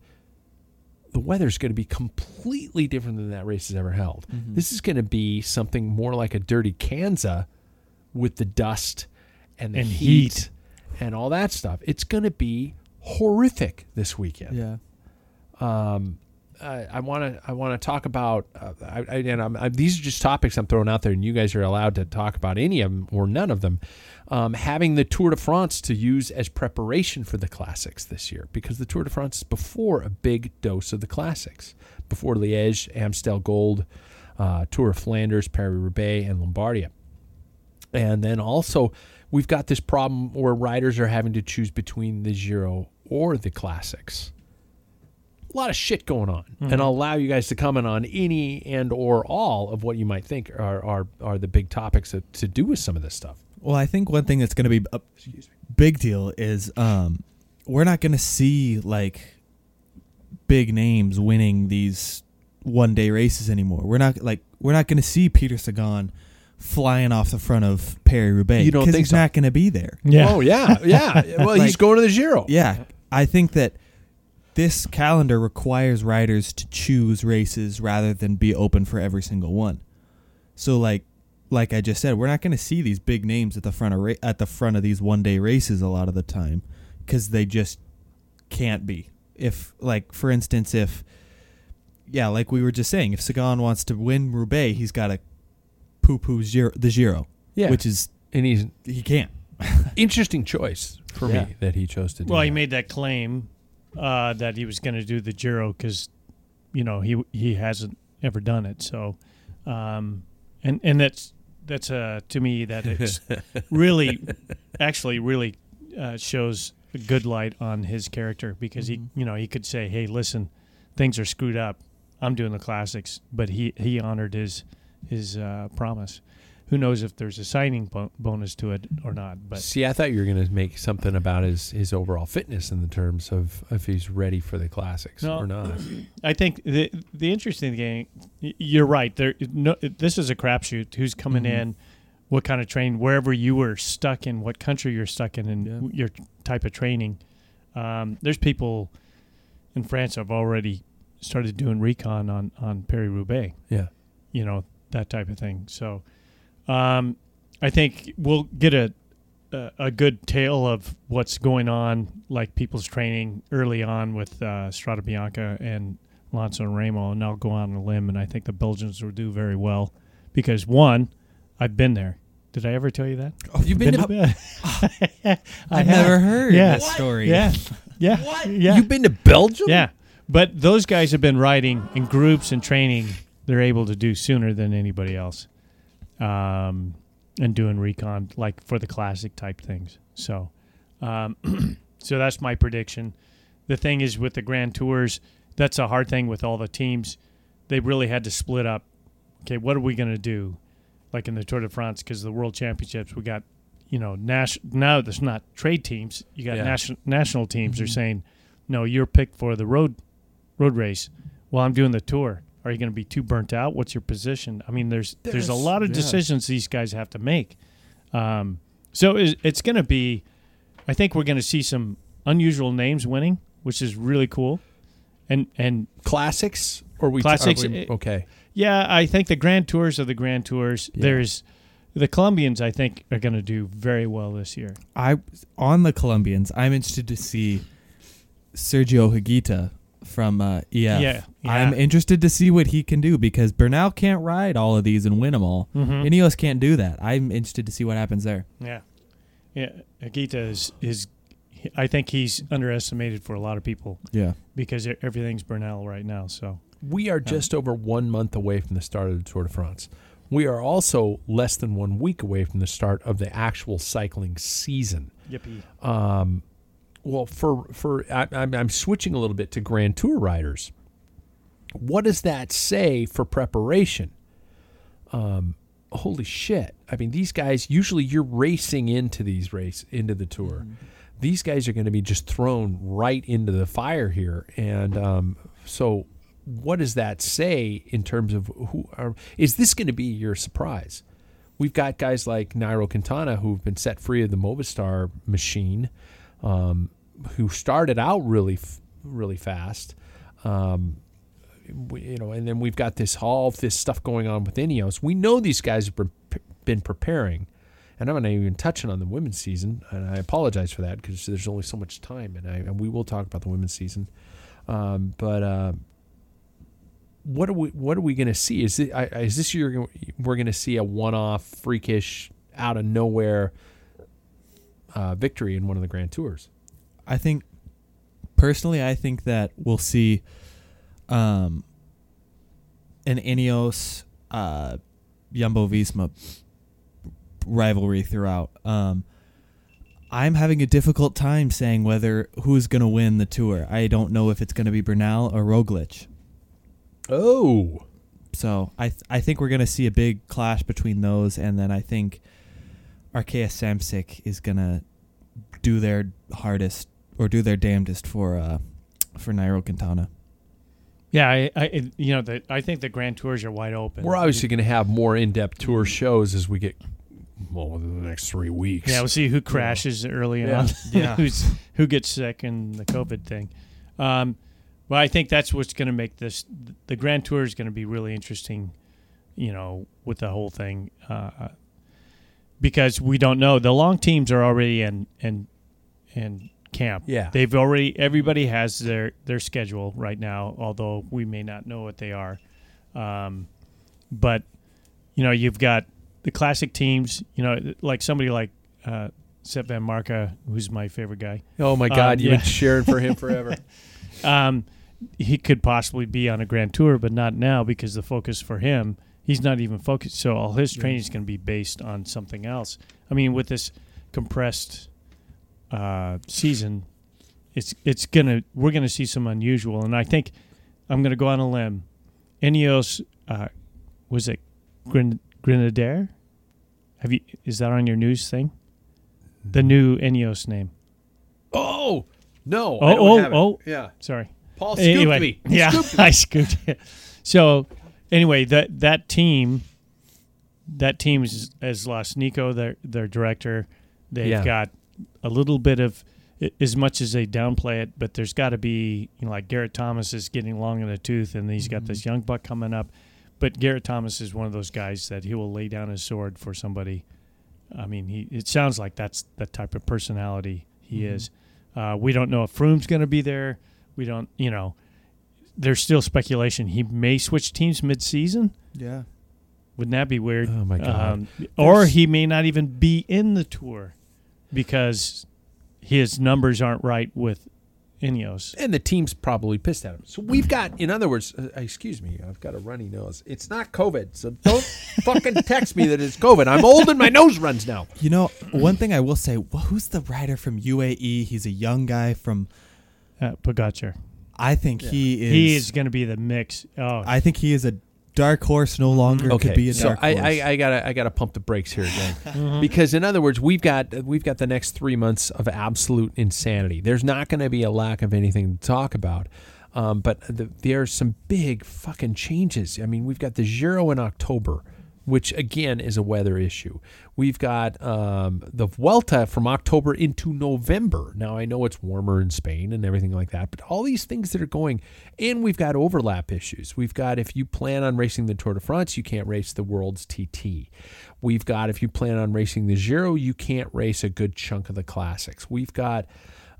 The weather's going to be completely different than that race has ever held. This is going to be something more like a dirty Kanza with the dust and the And heat, heat. and all that stuff. It's going to be horrific this weekend. Yeah. Um, I- want to I want to talk about uh, I, I, and I'm, I, these are just topics I'm throwing out there, and you guys are allowed to talk about any of them or none of them. Um, having the Tour de France to use as preparation for the classics this year, because the Tour de France is before a big dose of the classics, before Liège, Amstel Gold, uh, Tour of Flanders, Paris Roubaix, and Lombardia. And then also, we've got this problem where riders are having to choose between the Giro or the classics. A lot of shit going on, and I'll allow you guys to comment on any and or all of what you might think are are, are the big topics that, to do with some of this stuff. Well, I think one thing that's going to be a big deal is um, we're not going to see like big names winning these one day races anymore. We're not like we're not going to see Peter Sagan flying off the front of Paris Roubaix You don't think he's so? not going to be there. Yeah. Oh yeah, (laughs) yeah. Well, he's going to the Giro. Yeah, I think that this calendar requires riders to choose races rather than be open for every single one. So like like I just said, we're not going to see these big names at the front of ra- at the front of these one day races a lot of the time cuz they just can't be. If like for instance if yeah, like we were just saying, if Sagan wants to win Roubaix, he's got to poo poo the Giro, Yeah. which is and he's he can't. (laughs) interesting choice for Yeah. me that he chose to do. Well, he made that claim uh, that he was going to do the Giro because, you know, he he hasn't ever done it. So, um, and and that's that's uh, to me that it's (laughs) really, actually, really uh, shows a good light on his character because he, you know, he could say, "Hey, listen, things are screwed up. I'm doing the classics," but he he honored his his uh, promise. Who knows if there's a signing bo- bonus to it or not? But See, I thought you were going to make something about his, his overall fitness in the terms of if he's ready for the classics No. or not. I think the the interesting thing, you're right. There, no, this is a crapshoot. Who's coming Mm-hmm. in? What kind of training? Wherever you were stuck in, what country you're stuck in, and Yeah. your type of training. Um, there's people in France have already started doing recon on on Paris Roubaix. Yeah. You know that type of thing. So, um, I think we'll get a, a a good tale of what's going on, like people's training early on with uh, Strada Bianca and Alonso and Ramo, and I'll go on a limb, and I think the Belgians will do very well because one, I've been there. Did I ever tell you that? Oh, You've been, to, (laughs) I I've have. never heard Yeah. this story. Yeah, yeah, (laughs) yeah. you've been to Belgium? Yeah, but those guys have been riding in groups and training. They're able to do sooner than anybody else, um, and doing recon like for the classic type things. So, um, (clears throat) so that's my prediction. The thing is with the Grand Tours, that's a hard thing with all the teams. They really had to split up. Okay, what are we going to do? Like in the Tour de France, because the World Championships, we got, you know, nas- now there's not trade teams. You got Yeah. national national teams are saying, no, you're picked for the road road race. Well, I'm doing the tour. Are you going to be too burnt out? What's your position? I mean, there's there's, a lot of yeah. decisions these guys have to make. Um, so it's, it's going to be. I think we're going to see some unusual names winning, which is really cool. And and Classics? Or we Classics, are we- eh, okay. yeah, I think the Grand Tours are the Grand Tours. There's the Colombians. I think are going to do very well this year. I on the Colombians. I'm interested to see Sergio Higuita from uh, EF. Yeah, yeah. I'm interested to see what he can do because Bernal can't ride all of these and win them all. Mhm. Ineos can't do that. I'm interested to see what happens there. Yeah, yeah. Higuita is is. I think he's underestimated for a lot of people Yeah. because everything's Bernal right now. So We are just over one month away from the start of the Tour de France. We are also less than one week away from the start of the actual cycling season. yippee. Um, well, for for I, I'm, I'm switching a little bit to Grand Tour riders. What does that say for preparation? Um, holy shit! I mean, these guys usually you're racing into these race into the tour. these guys are going to be just thrown right into the fire here. And um, so, what does that say in terms of who are? Is this going to be your surprise? We've got guys like Nairo Quintana who've been set free of the Movistar machine, um, who started out really, really fast. Um, we, you know, and then we've got this all this stuff going on with Ineos. We know these guys have been preparing, and I'm not even touching on the women's season, and I apologize for that because there's only so much time, and I and we will talk about the women's season. Um, but uh, what are we what are we going to see? Is it is this year we're going to see a one-off freakish out of nowhere uh, victory in one of the Grand Tours? I think personally, I think that we'll see um, an Ineos uh, Jumbo Visma rivalry throughout. Um, I'm having a difficult time saying whether who's going to win the tour. I don't know if it's going to be Bernal or Roglic. Oh, So I th- I think we're going to see a big clash between those, and then I think Arkea Samsic is going to do their hardest or do their damnedest for uh, for Nairo Quintana. Yeah, I, I it- you know, the, I think the Grand Tours are wide open. we're obviously going to have more in-depth tour shows as we get well within the next three weeks. Yeah, we'll see who crashes early Yeah. on. (laughs) Yeah. Who's who gets sick and the COVID thing. Um, but I think that's what's going to make this the Grand Tour is going to be really interesting. You know, with the whole thing, uh, because we don't know the long teams are already in in in camp. Yeah. they've already everybody has their their schedule right now. Although we may not know what they are, um, but you know you've got the classic teams. You know, like somebody like uh, Sep Vanmarcke, who's my favorite guy. Oh my God, Um, you've yeah. been cheering for (laughs) him forever. Um, he could possibly be on a Grand Tour, but not now because the focus for him, he's not even focused. So all his training is going to be based on something else. I mean, with this compressed uh, season, it's it's gonna we're gonna see some unusual, and I think I'm gonna go on a limb. Ineos, uh, was it Gren- Grenadier? Have you is that on your news thing? The new Ineos name. oh no! Oh, oh, oh. yeah. Sorry. Paul scooped anyway, me. (laughs) Yeah, scooped me. I scooped it. So anyway, that that team, that team is, has lost Nico, their their director. They've Yeah. got a little bit of as much as they downplay it, but there's got to be you know like Geraint Thomas is getting long in the tooth, and he's got this young buck coming up. But Geraint Thomas is one of those guys that he will lay down his sword for somebody. I mean, he it sounds like that's the type of personality he is. Uh, we don't know if Froome's going to be there. We don't, you know, there's still speculation. He may switch teams mid-season. Yeah. Wouldn't that be weird? Oh, my God. Um, or he may not even be in the tour because his numbers aren't right with Ineos. and the team's probably pissed at him. So we've got, in other words, uh, excuse me, I've got a runny nose. It's not COVID, so don't (laughs) fucking text me that it's COVID. I'm old and my nose runs now. You know, one thing I will say, wh- who's the rider from UAE? He's a young guy from. Uh, Pogacar. I think he is. He is going to be the mix. Oh, I think he is a dark horse. No longer could be a so dark I, horse. I, I gotta I gotta pump the brakes here again (laughs) Mm-hmm. because in other words we've got we've got the next three months of absolute insanity. There's not going to be a lack of anything to talk about, um, but the, there are some big fucking changes. I mean we've got the Giro in October, which again is a weather issue. We've got um, the Vuelta from October into November. Now I know it's warmer in Spain and everything like that, but all these things that are going, and we've got overlap issues. We've got if you plan on racing the Tour de France, you can't race the World's TT. We've got if you plan on racing the Giro, you can't race a good chunk of the classics. We've got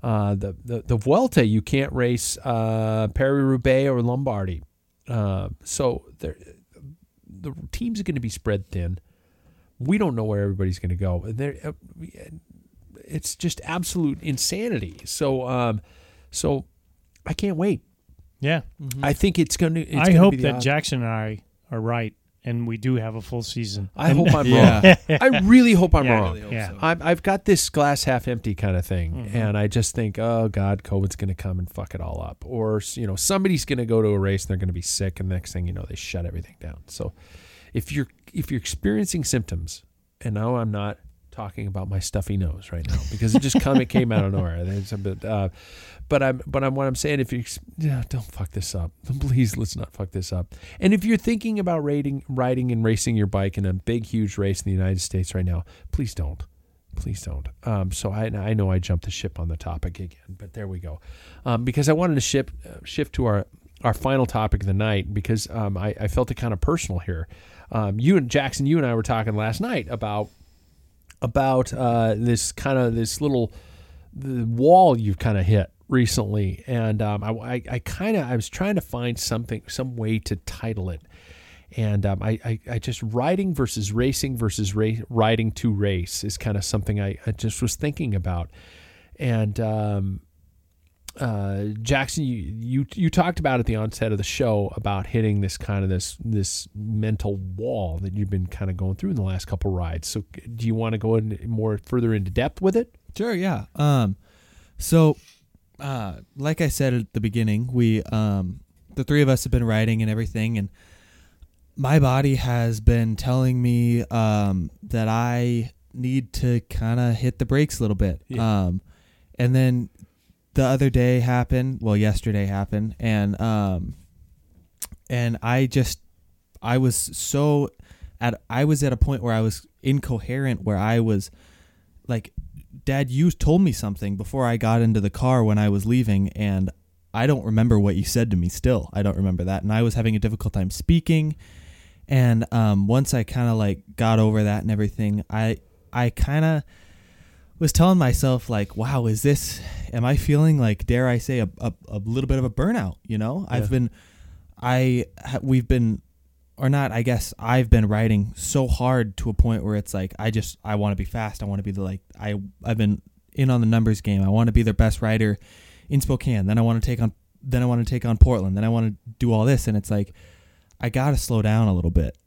uh, the, the the Vuelta, you can't race uh, Paris Roubaix or Lombardy. Uh, so there, the teams are going to be spread thin. We don't know where everybody's going to go. There, uh, it's just absolute insanity. So, um, so I can't wait. yeah. I think it's going to. I hope that Jackson and I are right, and we do have a full season. I hope I'm (laughs) Yeah. wrong. I really hope I'm Yeah, wrong. yeah. I've, I've got this glass half empty kind of thing, Mm-hmm. and I just think, oh God, COVID's going to come and fuck it all up, or you know, somebody's going to go to a race and they're going to be sick, and the next thing you know, they shut everything down. So, if you're if you're experiencing symptoms, and now I'm not talking about my stuffy nose right now because it just come it came out of (laughs) nowhere. It's a bit, uh, but I'm but I'm what I'm saying. If you yeah, don't fuck this up, (laughs) please let's not fuck this up. And if you're thinking about riding riding and racing your bike in a big huge race in the United States right now, please don't. Please don't. Um, so I, I know I jumped the ship on the topic again, but there we go. Um, because I wanted to ship, uh, shift to our our final topic of the night because um, I, I felt it kind of personal here. Um, you and Jackson, you and I were talking last night about about uh, this kind of this little wall you've kind of hit recently, and um, I, I, I kind of I was trying to find something some way to title it, and um, I, I, I just riding versus racing versus ra- riding to race is kind of something I, I just was thinking about, and um, uh, Jackson, you, you you talked about at the onset of the show about hitting this kind of this this mental wall that you've been kind of going through in the last couple rides. So, do you want to go in more further into depth with it? Sure, yeah. Um, so, uh, like I said at the beginning, we um, the three of us have been riding and everything, and my body has been telling me um that I need to kind of hit the brakes a little bit. Yeah. Um, and then the other day happened. Well, yesterday happened, and um, and I just I was so at I was at a point where I was incoherent, where I was like, Dad, you told me something before I got into the car when I was leaving, and I don't remember what you said to me. Still, I don't remember that, and I was having a difficult time speaking. And um, once I kind of like got over that and everything, I I kind of was telling myself like, wow, is this? Am I feeling like, dare I say, a a, a little bit of a burnout? You know, I've been, I we've been, or not. I guess I've been writing so hard to a point where it's like I just I want to be fast. I want to be the like I I've been in on the numbers game. I want to be their best writer in Spokane. Then I want to take on then I want to take on Portland. Then I want to do all this, and it's like I got to slow down a little bit.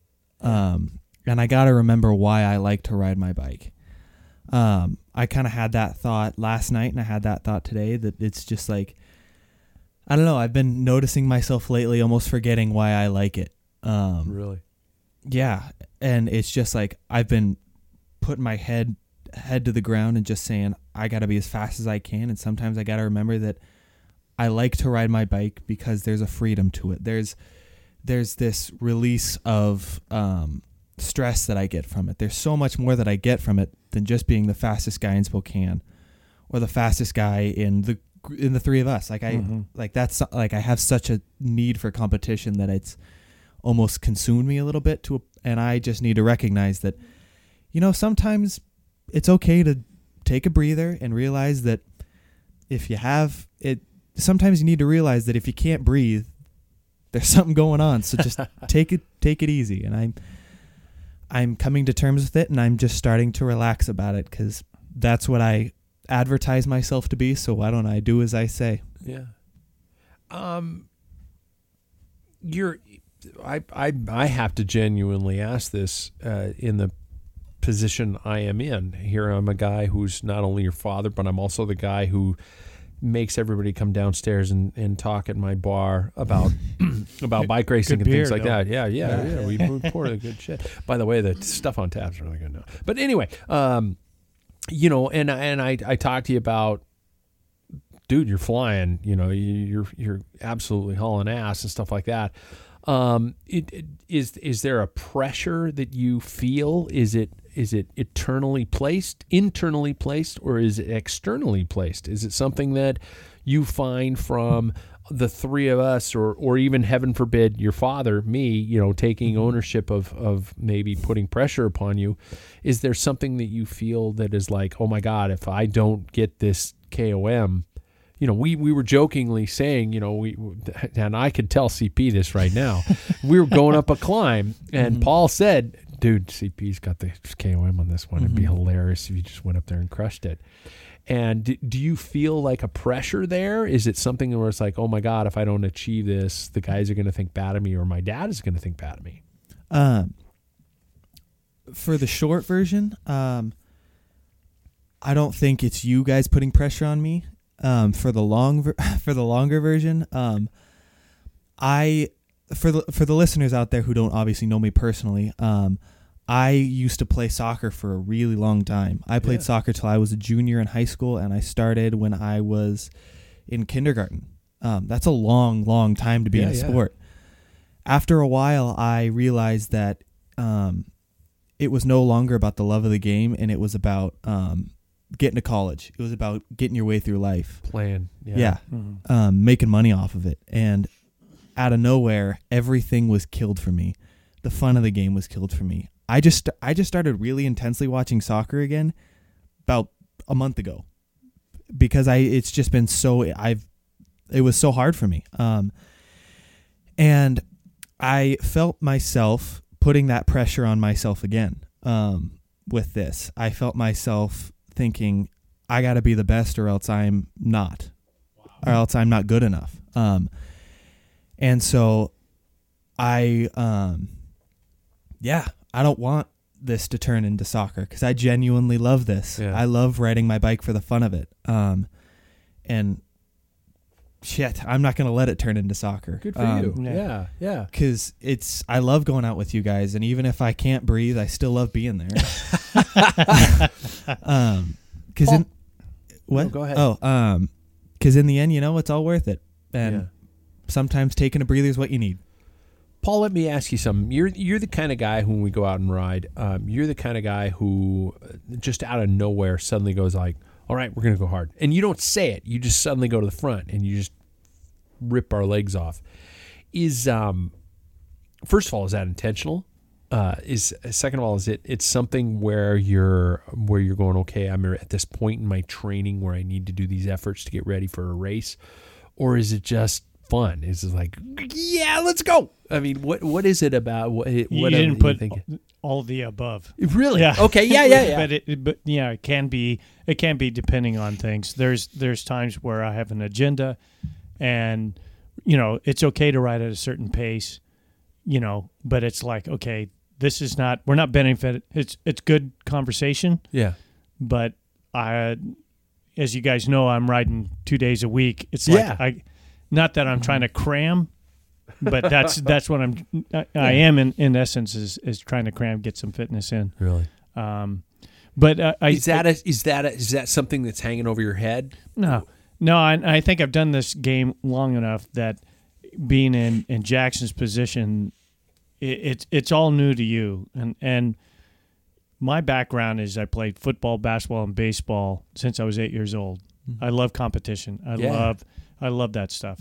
Um, and I got to remember why I like to ride my bike. Um, I kind of had that thought last night, and I had that thought today that it's just like, I don't know. I've been noticing myself lately, almost forgetting why I like it. Um, Really? yeah, and it's just like I've been putting my head head to the ground and just saying I got to be as fast as I can, and sometimes I got to remember that I like to ride my bike because there's a freedom to it. There's there's this release of um, stress that I get from it. There's so much more that I get from it than just being the fastest guy in Spokane or the fastest guy in the in the three of us. Like I mm-hmm. like that's like I have such a need for competition that it's almost consumed me a little bit to a, and I just need to recognize that you know sometimes it's okay to take a breather and realize that if you have it sometimes you need to realize that if you can't breathe there's (laughs) something going on. So just (laughs) take it take it easy. And i'm i'm coming to terms with it and i'm just starting to relax about it cuz that's what i advertise myself to be so why don't i do as i say Yeah. Um you're I I I have to genuinely ask this uh, in the position I am in. Here I'm a guy who's not only your father, but I'm also the guy who makes everybody come downstairs and, and talk at my bar about (clears throat) about bike racing Good and things like though. that. Yeah, yeah, yeah. We, we pour the good shit. By the way, the stuff on tap is really good now. But anyway, um, you know, and and I I talked to you about dude, you're flying. You know, you- you're you're absolutely hauling ass and stuff like that. Um, it, it, is is there a pressure that you feel? Is it is it eternally placed, internally placed, or is it externally placed? Is it something that you find from the three of us, or or even heaven forbid your father, me, you know, taking mm-hmm. ownership of of maybe putting pressure upon you? Is there something that you feel that is like, oh my god, if I don't get this KOM, you know, we, we were jokingly saying, you know, we and I could tell CP this right now. (laughs) we were going up a climb, and mm-hmm. Paul said, "Dude, CP's got the KOM on this one. It'd be hilarious if you just went up there and crushed it." And do, do you feel like a pressure there? Is it something where it's like, oh my god, if I don't achieve this, the guys are going to think bad of me, or my dad is going to think bad of me? Um, for the short version, um, I don't think it's you guys putting pressure on me. Um, for the long ver- (laughs) for the longer version, um, I for the for the listeners out there who don't obviously know me personally, um, I used to play soccer for a really long time. I played Yeah. soccer till I was a junior in high school, and I started when I was in kindergarten. Um, that's a long, long time to be in a yeah. sport. After a while, I realized that um, it was no longer about the love of the game, and it was about um, getting to college. It was about getting your way through life. playing, Yeah. Yeah, Mhm. um, making money off of it, and out of nowhere, everything was killed for me. The fun of the game was killed for me. I just I just started really intensely watching soccer again about a month ago because I it's just been so I've it was so hard for me. Um, and I felt myself putting that pressure on myself again um, with this. I felt myself thinking, I got to be the best or else I'm not, or else I'm not good enough. Um, and so I, um, yeah, I don't want this to turn into soccer because I genuinely love this. Yeah. I love riding my bike for the fun of it. Um, and shit, I'm not going to let it turn into soccer. Good for Um, you. yeah. Yeah. Because it's I love going out with you guys, and even if I can't breathe, I still love being there. (laughs) um, because in what? No, go ahead. Oh, um, because in the end, you know, it's all worth it, and Yeah. Sometimes taking a breather is what you need. Paul, let me ask you something. You're you're the kind of guy who, when we go out and ride, um, you're the kind of guy who uh, just out of nowhere suddenly goes like, "All right, we're gonna go hard," and you don't say it. You just suddenly go to the front and you just rip our legs off. Is um, first of all, is that intentional? Uh, is second of all, is it it's something where you're where you're going? Okay, I'm at this point in my training where I need to do these efforts to get ready for a race, or is it just fun? Is it like, yeah, let's go? I mean, what what is it about? What, You what didn't you put think? all the above. Really? Yeah. Okay. Yeah. Yeah. Yeah. but it, but yeah, it can be. It can be depending on things. There's there's times where I have an agenda, and you know it's okay to ride at a certain pace, you know. But it's like okay, this is not. We're not benefited. It's it's good conversation, yeah. but I, as you guys know, I'm riding two days a week. It's Yeah. like I, not that I'm trying to cram, but that's (laughs) that's what I'm. I, I am in in essence is is trying to cram, get some fitness in. Really. Um, but uh, I Is that a, is that a, is that something that's hanging over your head? no, no. I, I think I've done this game long enough that being in, in Jackson's position, it, it's it's all new to you. And and my background is I played football, basketball, and baseball since I was eight years old. I love competition. I Yeah. love I love that stuff.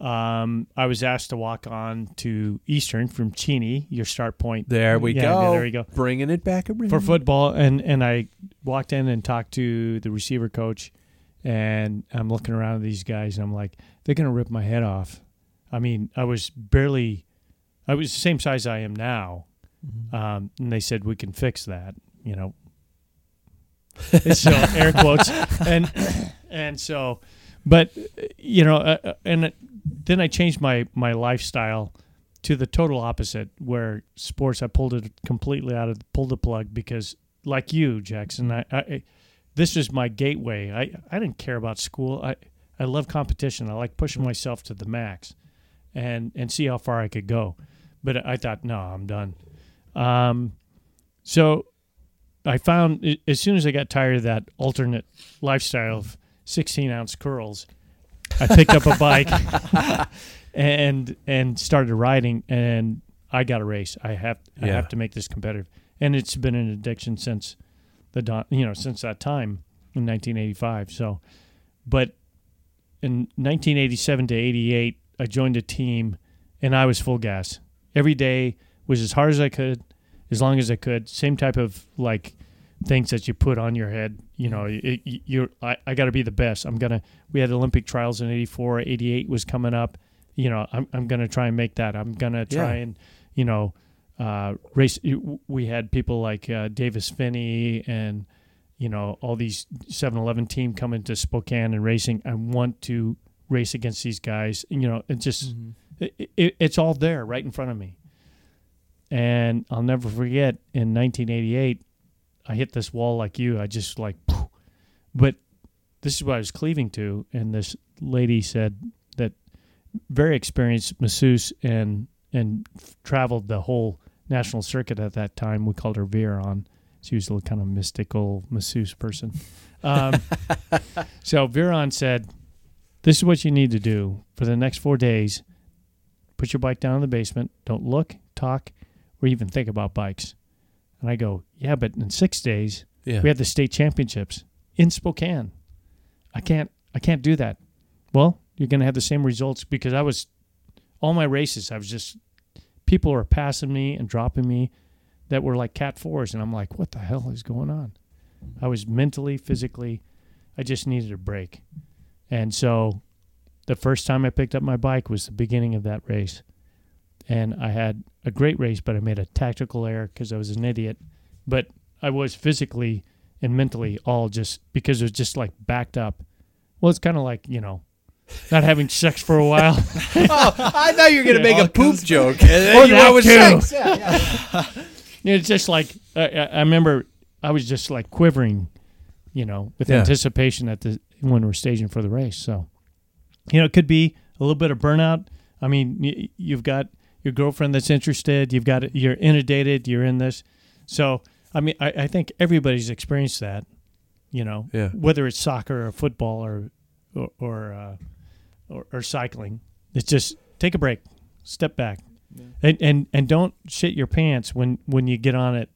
Um, I was asked to walk on to Eastern from Cheney, your start point. There we Yeah, go. there we go Bringing it back around. for football and and I walked in and talked to the receiver coach and I'm looking around at these guys and I'm like they're going to rip my head off. I mean, I was barely I was the same size I am now. Um, and they said we can fix that, you know. (laughs) so air quotes and and so but you know uh, uh, and then I changed my my lifestyle to the total opposite where sports I pulled it completely out of pulled the plug because like you Jackson I, I this is my gateway. I I didn't care about school. I I love competition. I like pushing myself to the max and and see how far I could go. But I thought no I'm done. Um so I found as soon as I got tired of that alternate lifestyle of 16 ounce curls I picked up a bike (laughs) and and started riding and I got a race. I have I Yeah. have to make this competitive. And it's been an addiction since the dawn, you know, since that time in 1985. So but in 1987 to 88 I joined a team and I was full gas. Every day was as hard as I could, as long as I could. Same type of like things that you put on your head. You know, it, you're I, I got to be the best. I'm gonna. We had Olympic trials in '84, '88 was coming up. You know, I'm I'm gonna try and make that. I'm gonna try Yeah. and you know uh, race. We had people like uh, Davis Phinney and you know all these 7-Eleven team coming to Spokane and racing. I want to race against these guys. You know, it just it, it, it's all there right in front of me. And I'll never forget in 1988, I hit this wall like you. I just like, but this is what I was cleaving to. And this lady said that very experienced masseuse and and traveled the whole national circuit at that time. We called her Veron. She was a kind of mystical masseuse person. Um, (laughs) so Veron said, "This is what you need to do for the next four days. Put your bike down in the basement. Don't look, talk, or even think about bikes." And I go, "Yeah, but in six days, Yeah. we have the state championships in Spokane. I can't I can't do that. Well, you're going to have the same results because I was all my races I was just people were passing me and dropping me that were like cat fours and I'm like, what the hell is going on? I was mentally, physically, I just needed a break. And so the first time I picked up my bike was the beginning of that race. And I had a great race, but I made a tactical error because I was an idiot. But I was physically and mentally all just because it was just like backed up. Well, it's kind of like, you know, not having sex for a while. (laughs) oh, I thought you were going to Yeah. make a poop comes- joke. And then Oh, you that went with too. sex. Yeah, yeah. (laughs) it's just like I, I I remember I was just like quivering, you know, with Yeah. anticipation at the when we're staging for the race. So, you know, it could be a little bit of burnout. I mean, y- you've got your girlfriend that's interested. You've got you're inundated. You're in this. So, I mean, I, I think everybody's experienced that. You know, Yeah. whether it's soccer or football or or or, uh, or or cycling, it's just take a break, step back, and and and don't shit your pants when when you get on it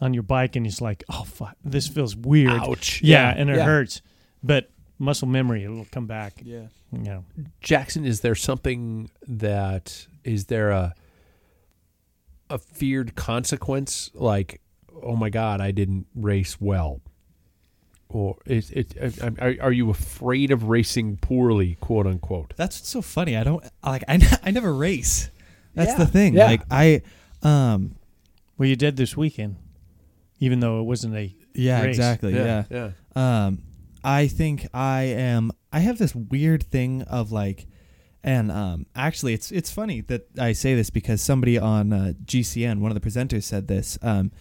on your bike and it's like, oh fuck, this feels weird. Ouch. Yeah, Yeah, and it yeah. hurts, but muscle memory it'll come back. Yeah. You know. Jackson, is there something that is there a a feared consequence like, oh my God, I didn't race well, or is it? uh, Are, are you afraid of racing poorly, quote unquote? That's what's so funny. I don't like. I, n- (laughs) I never race. That's Yeah. the thing. Yeah. Like I, um, Well, you did this weekend, even though it wasn't a yeah, Race. exactly. Yeah. yeah. Um, I think I am. I have this weird thing of like, and um, actually, it's it's funny that I say this because somebody on uh, GCN, one of the presenters, said this. Um,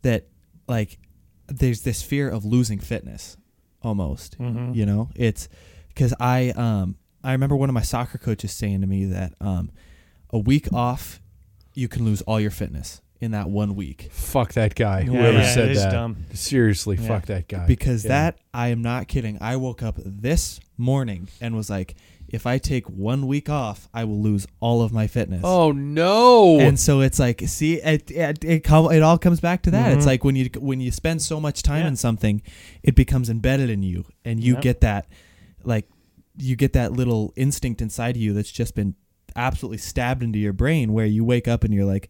that like, there's this fear of losing fitness, almost. Mhm. You know, it's because I um I remember one of my soccer coaches saying to me that um a week off, you can lose all your fitness in that one week. Fuck that guy. Yeah, Whoever yeah, said it is that. dumb. Seriously, Yeah. fuck that guy. because Yeah. that I am not kidding. I woke up this morning and was like, if I take one week off, I will lose all of my fitness. Oh no! And so it's like, see, it it it, com- it all comes back to that. It's Mhm. like when you when you spend so much time Yeah. in something, it becomes embedded in you, and you Yep. get that, like, you get that little instinct inside of you that's just been absolutely stabbed into your brain, where you wake up and you're like,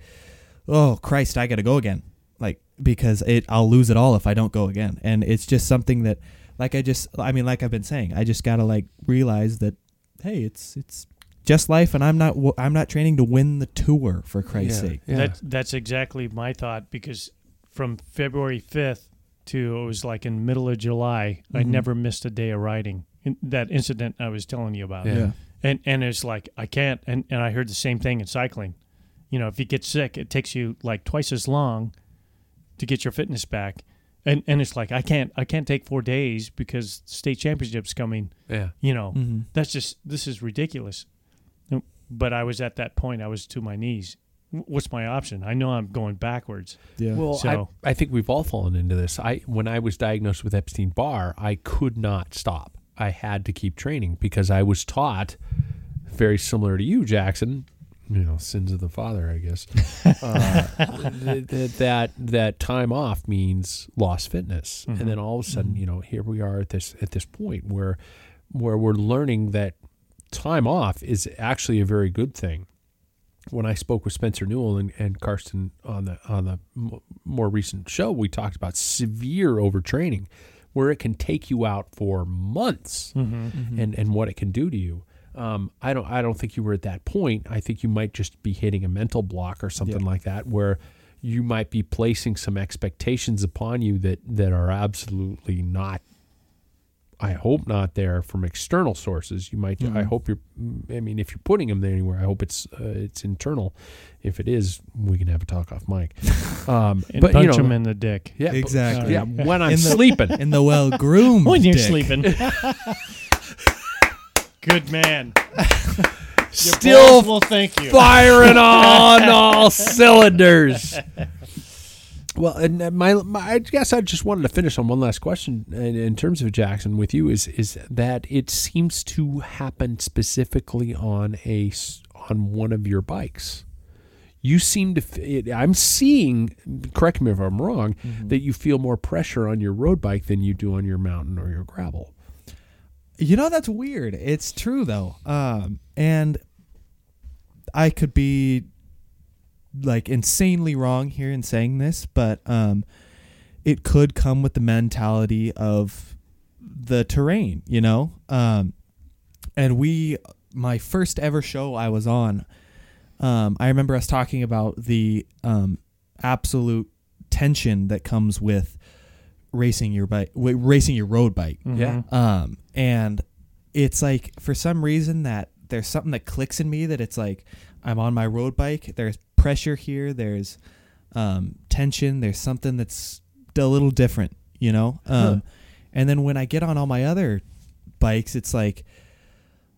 oh Christ, I got to go again, like because it I'll lose it all if I don't go again, and it's just something that, like I just, I mean, like I've been saying, I just gotta like realize that, hey, it's it's just life, and I'm not i'm not training to win the tour for Christ's Yeah. sake. Yeah. That that's exactly my thought because from February fifth to it was like in middle of July, I Mhm. never missed a day of riding. In that incident I was telling you about. Yeah. Yeah. And and it's like I can't and, and I heard the same thing in cycling. You know, if you get sick, it takes you like twice as long to get your fitness back. And and it's like I can't I can't take four days because state championships coming. yeah. You know, Mm-hmm. that's just this is ridiculous. But I was at that point. I was to my knees. What's my option? I know I'm going backwards. Yeah. Well, So- I, I think we've all fallen into this. I when I was diagnosed with Epstein Barr, I could not stop. I had to keep training because I was taught, very similar to you, Jackson. You know, sins of the father, I guess. (laughs) Uh, th- th- that that time off means lost fitness, Mhm. and then all of a sudden, you know, here we are at this at this point where where we're learning that time off is actually a very good thing when I spoke with Spencer Newell and, and Karsten on the on the m- more recent show, we talked about severe overtraining, where it can take you out for months, Mm-hmm. and and what it can do to you. Um, I don't I don't think you were at that point. I think you might just be hitting a mental block or something Yeah. like that, where you might be placing some expectations upon you that that are absolutely not. I hope not there from external sources. You might. I Mhm. hope you're. I mean, if you're putting them there anywhere, I hope it's uh, it's internal. If it is, we can have a talk off mic. (laughs) Um, And but punch you know, them in the dick. yeah, but- Exactly. yeah, when I'm In the- sleeping. in the well groomed (laughs) When you're dick. sleeping. (laughs) Good man. (laughs) still well, thank you. firing (laughs) on all cylinders. Well, and uh, my, my, I guess I just wanted to finish on one last question in, in terms of Jackson with you is is that it seems to happen specifically on a on one of your bikes. You seem to. It, I'm seeing. Correct me if I'm wrong. That you feel more pressure on your road bike than you do on your mountain or your gravel. You know that's weird. It's true though. Um, and I could be like insanely wrong here in saying this, but um, it could come with the mentality of the terrain. You know, um, and we, my first ever show I was on, um, I remember us talking about the um, absolute tension that comes with racing your bike, wi- racing your road bike. Yeah. Um, and it's like for some reason that there's something that clicks in me that it's like I'm on my road bike. There's pressure here. There's um, tension. There's something that's a little different, you know. Um, And then when I get on all my other bikes, it's like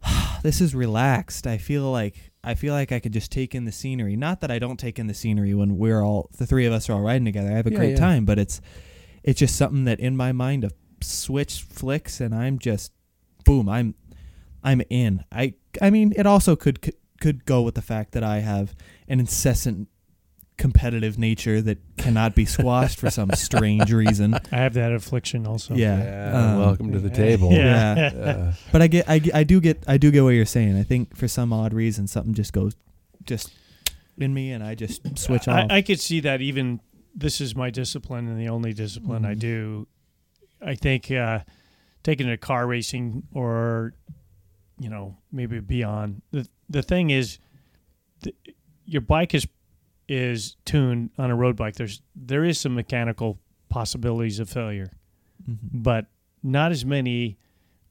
(sighs) this is relaxed. I feel like I feel like I could just take in the scenery. Not that I don't take in the scenery when we're all the three of us are all riding together. I have a Yeah, great yeah. time, but it's it's just something that in my mind a switch flicks and I'm just boom, I'm I'm in. I I mean, it also could could go with the fact that I have an incessant competitive nature that cannot be squashed for some strange reason. (laughs) I have that affliction also. Yeah. um, welcome to the table. Yeah. Uh, (laughs) But I get I, I do get I do get what you're saying. I think for some odd reason something just goes just in me and I just switch off. I, I could see that even this is my discipline and the only discipline I Mhm. do. I think uh, taking a car racing or you know maybe beyond the the thing is the, your bike is is tuned on a road bike. There's there is some mechanical possibilities of failure, Mhm. but not as many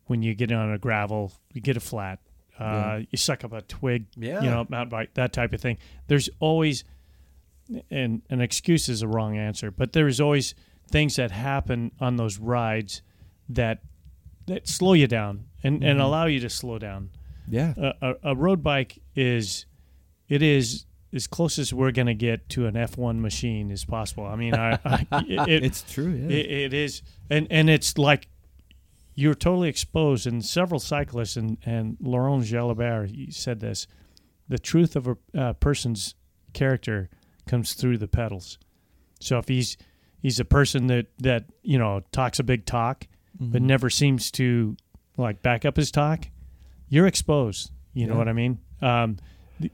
when you get on a gravel. You get a flat. Uh, Yeah. You suck up a twig yeah. you know, mountain bike, that type of thing. There's always, and an excuse is a wrong answer, but there is always things that happen on those rides that that slow you down and, and Mhm. allow you to slow down. yeah. A, a, a road bike is, it is as close as we're going to get to an F1 machine as possible. I mean, I, I (laughs) it, it's true, yeah. it, it is, and and it's like you're totally exposed. And several cyclists and and Laurent Jalabert said this: the truth of a uh, person's character comes through the pedals. So if he's he's a person that that you know talks a big talk, but Mhm. never seems to like back up his talk, you're exposed. You know what I mean? Um,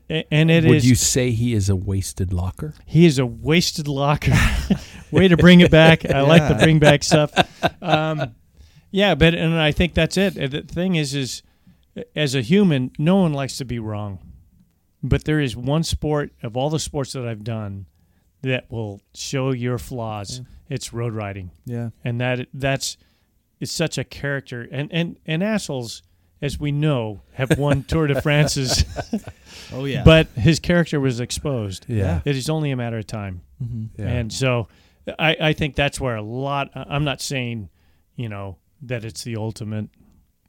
and it is. Would you say he is a wasted locker? He is a wasted locker. (laughs) Way to bring it back. I like the bring back stuff. (laughs) Um, yeah, but and I think that's it. The thing is, is as a human, no one likes to be wrong. But there is one sport of all the sports that I've done that will show your flaws. It's road riding, yeah. and that that's it's such a character. And and and assholes, as we know, have won (laughs) Tour de France's, (laughs) Oh yeah. but his character was exposed. Yeah. It is only a matter of time. hmm Yeah. And so I, I think that's where a lot, I'm not saying, you know, that it's the ultimate.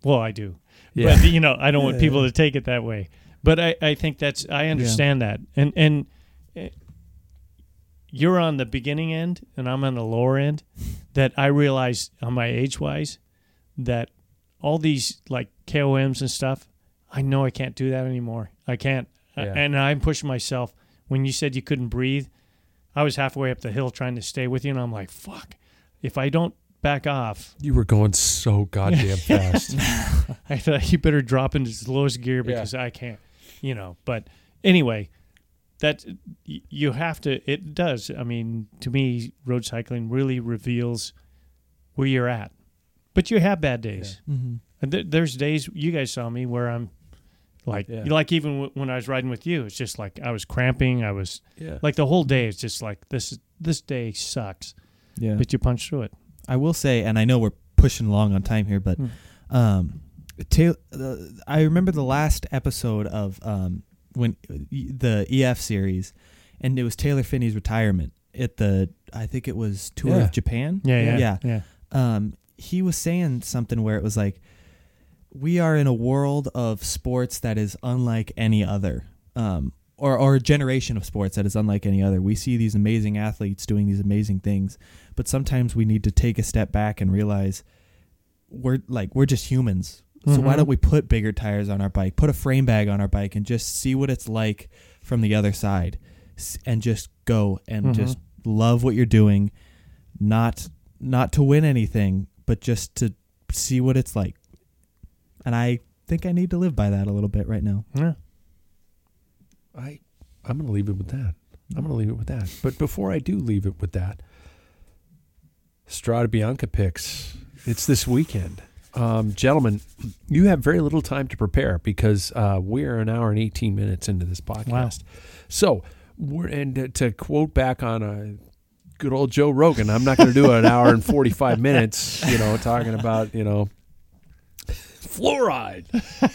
Well, I do. Yeah. But, you know, I don't want (laughs) people to take it that way. But I, I think that's, I understand that. And, and eh, you're on the beginning end and I'm on the lower end that I realize on my age wise that all these like KOMs and stuff, I know I can't do that anymore. I can't. Yeah. And I'm pushing myself. When you said you couldn't breathe, I was halfway up the hill trying to stay with you, and I'm like, fuck. If I don't back off, You were going so goddamn (laughs) fast. (laughs) I thought you better drop into the lowest gear because I can't, you know. But anyway, that you have to. It does. I mean, to me, road cycling really reveals where you're at. But you have bad days. hmm And th- there's days you guys saw me where I'm like, Yeah. like even w- when I was riding with you, it's just like I was cramping. I was yeah. like the whole day is just like this. This day sucks, Yeah. but you punch through it. I will say, and I know we're pushing along on time here, but Hmm. um, Ta- uh, I remember the last episode of um, when the EF series, and it was Taylor Phinney's retirement at the I think it was Tour Yeah. of Japan. Yeah, yeah, yeah. yeah. Um, he was saying something where it was like we are in a world of sports that is unlike any other. Um, or, or a generation of sports that is unlike any other. We see these amazing athletes doing these amazing things, but sometimes we need to take a step back and realize we're like we're just humans. So why Mhm. don't we put bigger tires on our bike, put a frame bag on our bike, and just see what it's like from the other side, and just go and Mhm. just love what you're doing, not not to win anything, but just to see what it's like. And I think I need to live by that a little bit right now. Yeah. I I'm going to leave it with that. I'm going to leave it with that. But before I do leave it with that, Strada Bianca picks. It's this weekend. Um, gentlemen, you have very little time to prepare because uh, we're an hour and 18 minutes into this podcast. So, we're, and uh, to quote back on a good old Joe Rogan, I'm not going to do an hour and 45 (laughs) minutes, you know, talking about, you know, fluoride.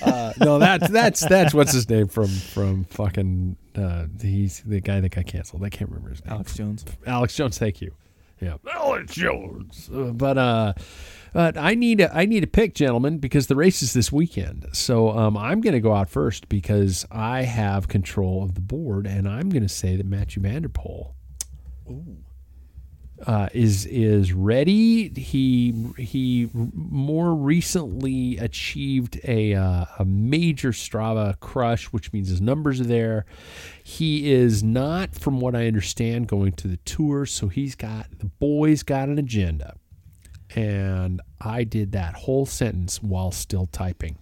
Uh, no, that's that's that's what's his name from from fucking uh, he's the guy that got canceled. I can't remember his name. Alex Jones. Alex Jones. Thank you. Yeah, Alex Jones. Uh, but uh, but I need a, I need a pick, gentlemen, because the race is this weekend. So um, I'm going to go out first because I have control of the board, and I'm going to say that Mathieu van der Poel uh, is is ready. He he more recently achieved a uh, a major Strava crush, which means his numbers are there. He is not, from what I understand, going to the tour, so he's got the boys got an agenda, and I did that whole sentence while still typing.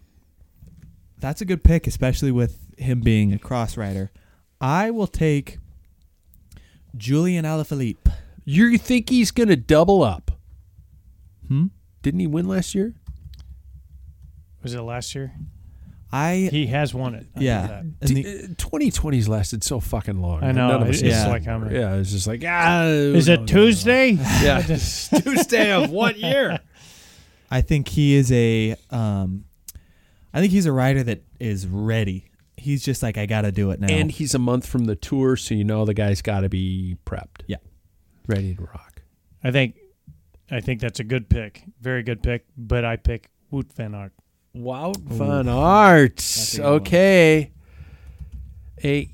That's a good pick, especially with him being a cross rider. I will take Julian Alaphilippe. You think he's going to double up? Hmm? Didn't he win last year? Was it last year? I He has won it. I yeah. that. And D- uh, 2020's lasted so fucking long. I know. None of us It's. Yeah. like I'm. Yeah, it's just like ah. Is no, it no, no. Tuesday? (laughs) Yeah, (laughs) (laughs) Tuesday of what year? I think he is a um I think he's a rider that is ready. He's just like I got to do it now. And he's a month from the tour, so you know the guy's got to be prepped. Yeah. ready to rock. I think. I think that's a good pick. Very good pick. But I pick Wout van Aert. Wout van Aert. That's a good one. Okay. A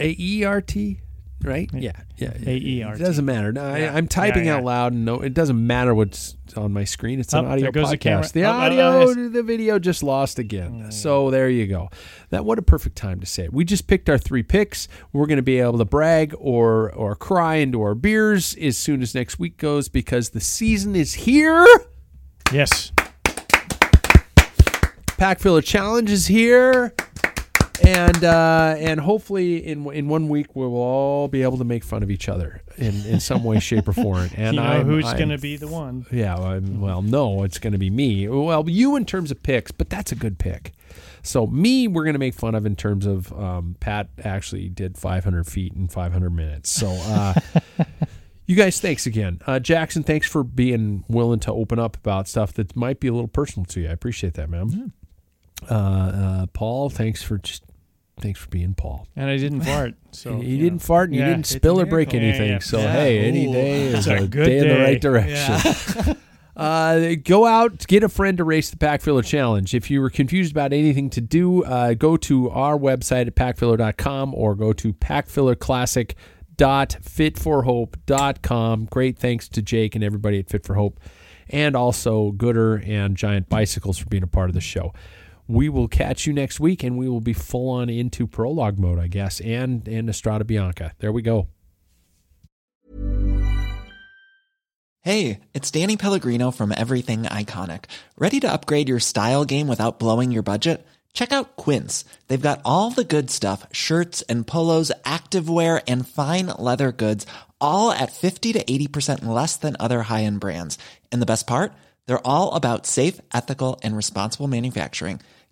A E R T, right? Yeah, yeah. A-E-R-T. It doesn't matter. No, Yeah. I, I'm typing Yeah, out loud, and no, it doesn't matter what's on my screen. It's an Oh, audio there goes the camera. podcast. The, Oh, oh, audio, oh, the video just lost again. Mm. So there you go. That what a perfect time to say it. We just picked our three picks. We're going to be able to brag or or cry into our beers as soon as next week goes because the season is here. Yes. Packfiller Challenge is here. And uh, and hopefully in in one week we will all be able to make fun of each other in, in some way, shape, or form. (laughs) And you know I'm- who's going to be the one? Yeah, well, I'm- well, no, it's going to be me. Well, you in terms of picks, but that's a good pick. So me, we're going to make fun of in terms of um, Pat actually did 500 feet in 500 minutes. So. Uh, (laughs) You guys, thanks again. Uh, Jackson, thanks for being willing to open up about stuff that might be a little personal to you. I appreciate that, man. Uh, uh, Paul, thanks for just thanks for being Paul. And I didn't fart. So you you didn't know. fart and you didn't spill or break miracle. Yeah, anything. yeah. So Yeah. hey, any day (laughs) is a a, good day, in the right direction. (laughs) Uh, go out, get a friend to race the Packfiller Challenge. If you were confused about anything to do, uh, go to our website at packfiller.com or go to packfillerclassic.fitforhope.com. Great thanks to Jake and everybody at Fit for Hope, and also Gooder and Giant Bicycles for being a part of the show. We will catch you next week, and we will be full on into prologue mode, I guess, and and Estrada Bianca. There we go. Hey, it's Danny Pellegrino from Everything Iconic. Ready to upgrade your style game without blowing your budget? Check out Quince. They've got all the good stuff shirts and polos, activewear, and fine leather goods, all at 50 to 80% less than other high end brands. And the best part? They're all about safe, ethical, and responsible manufacturing.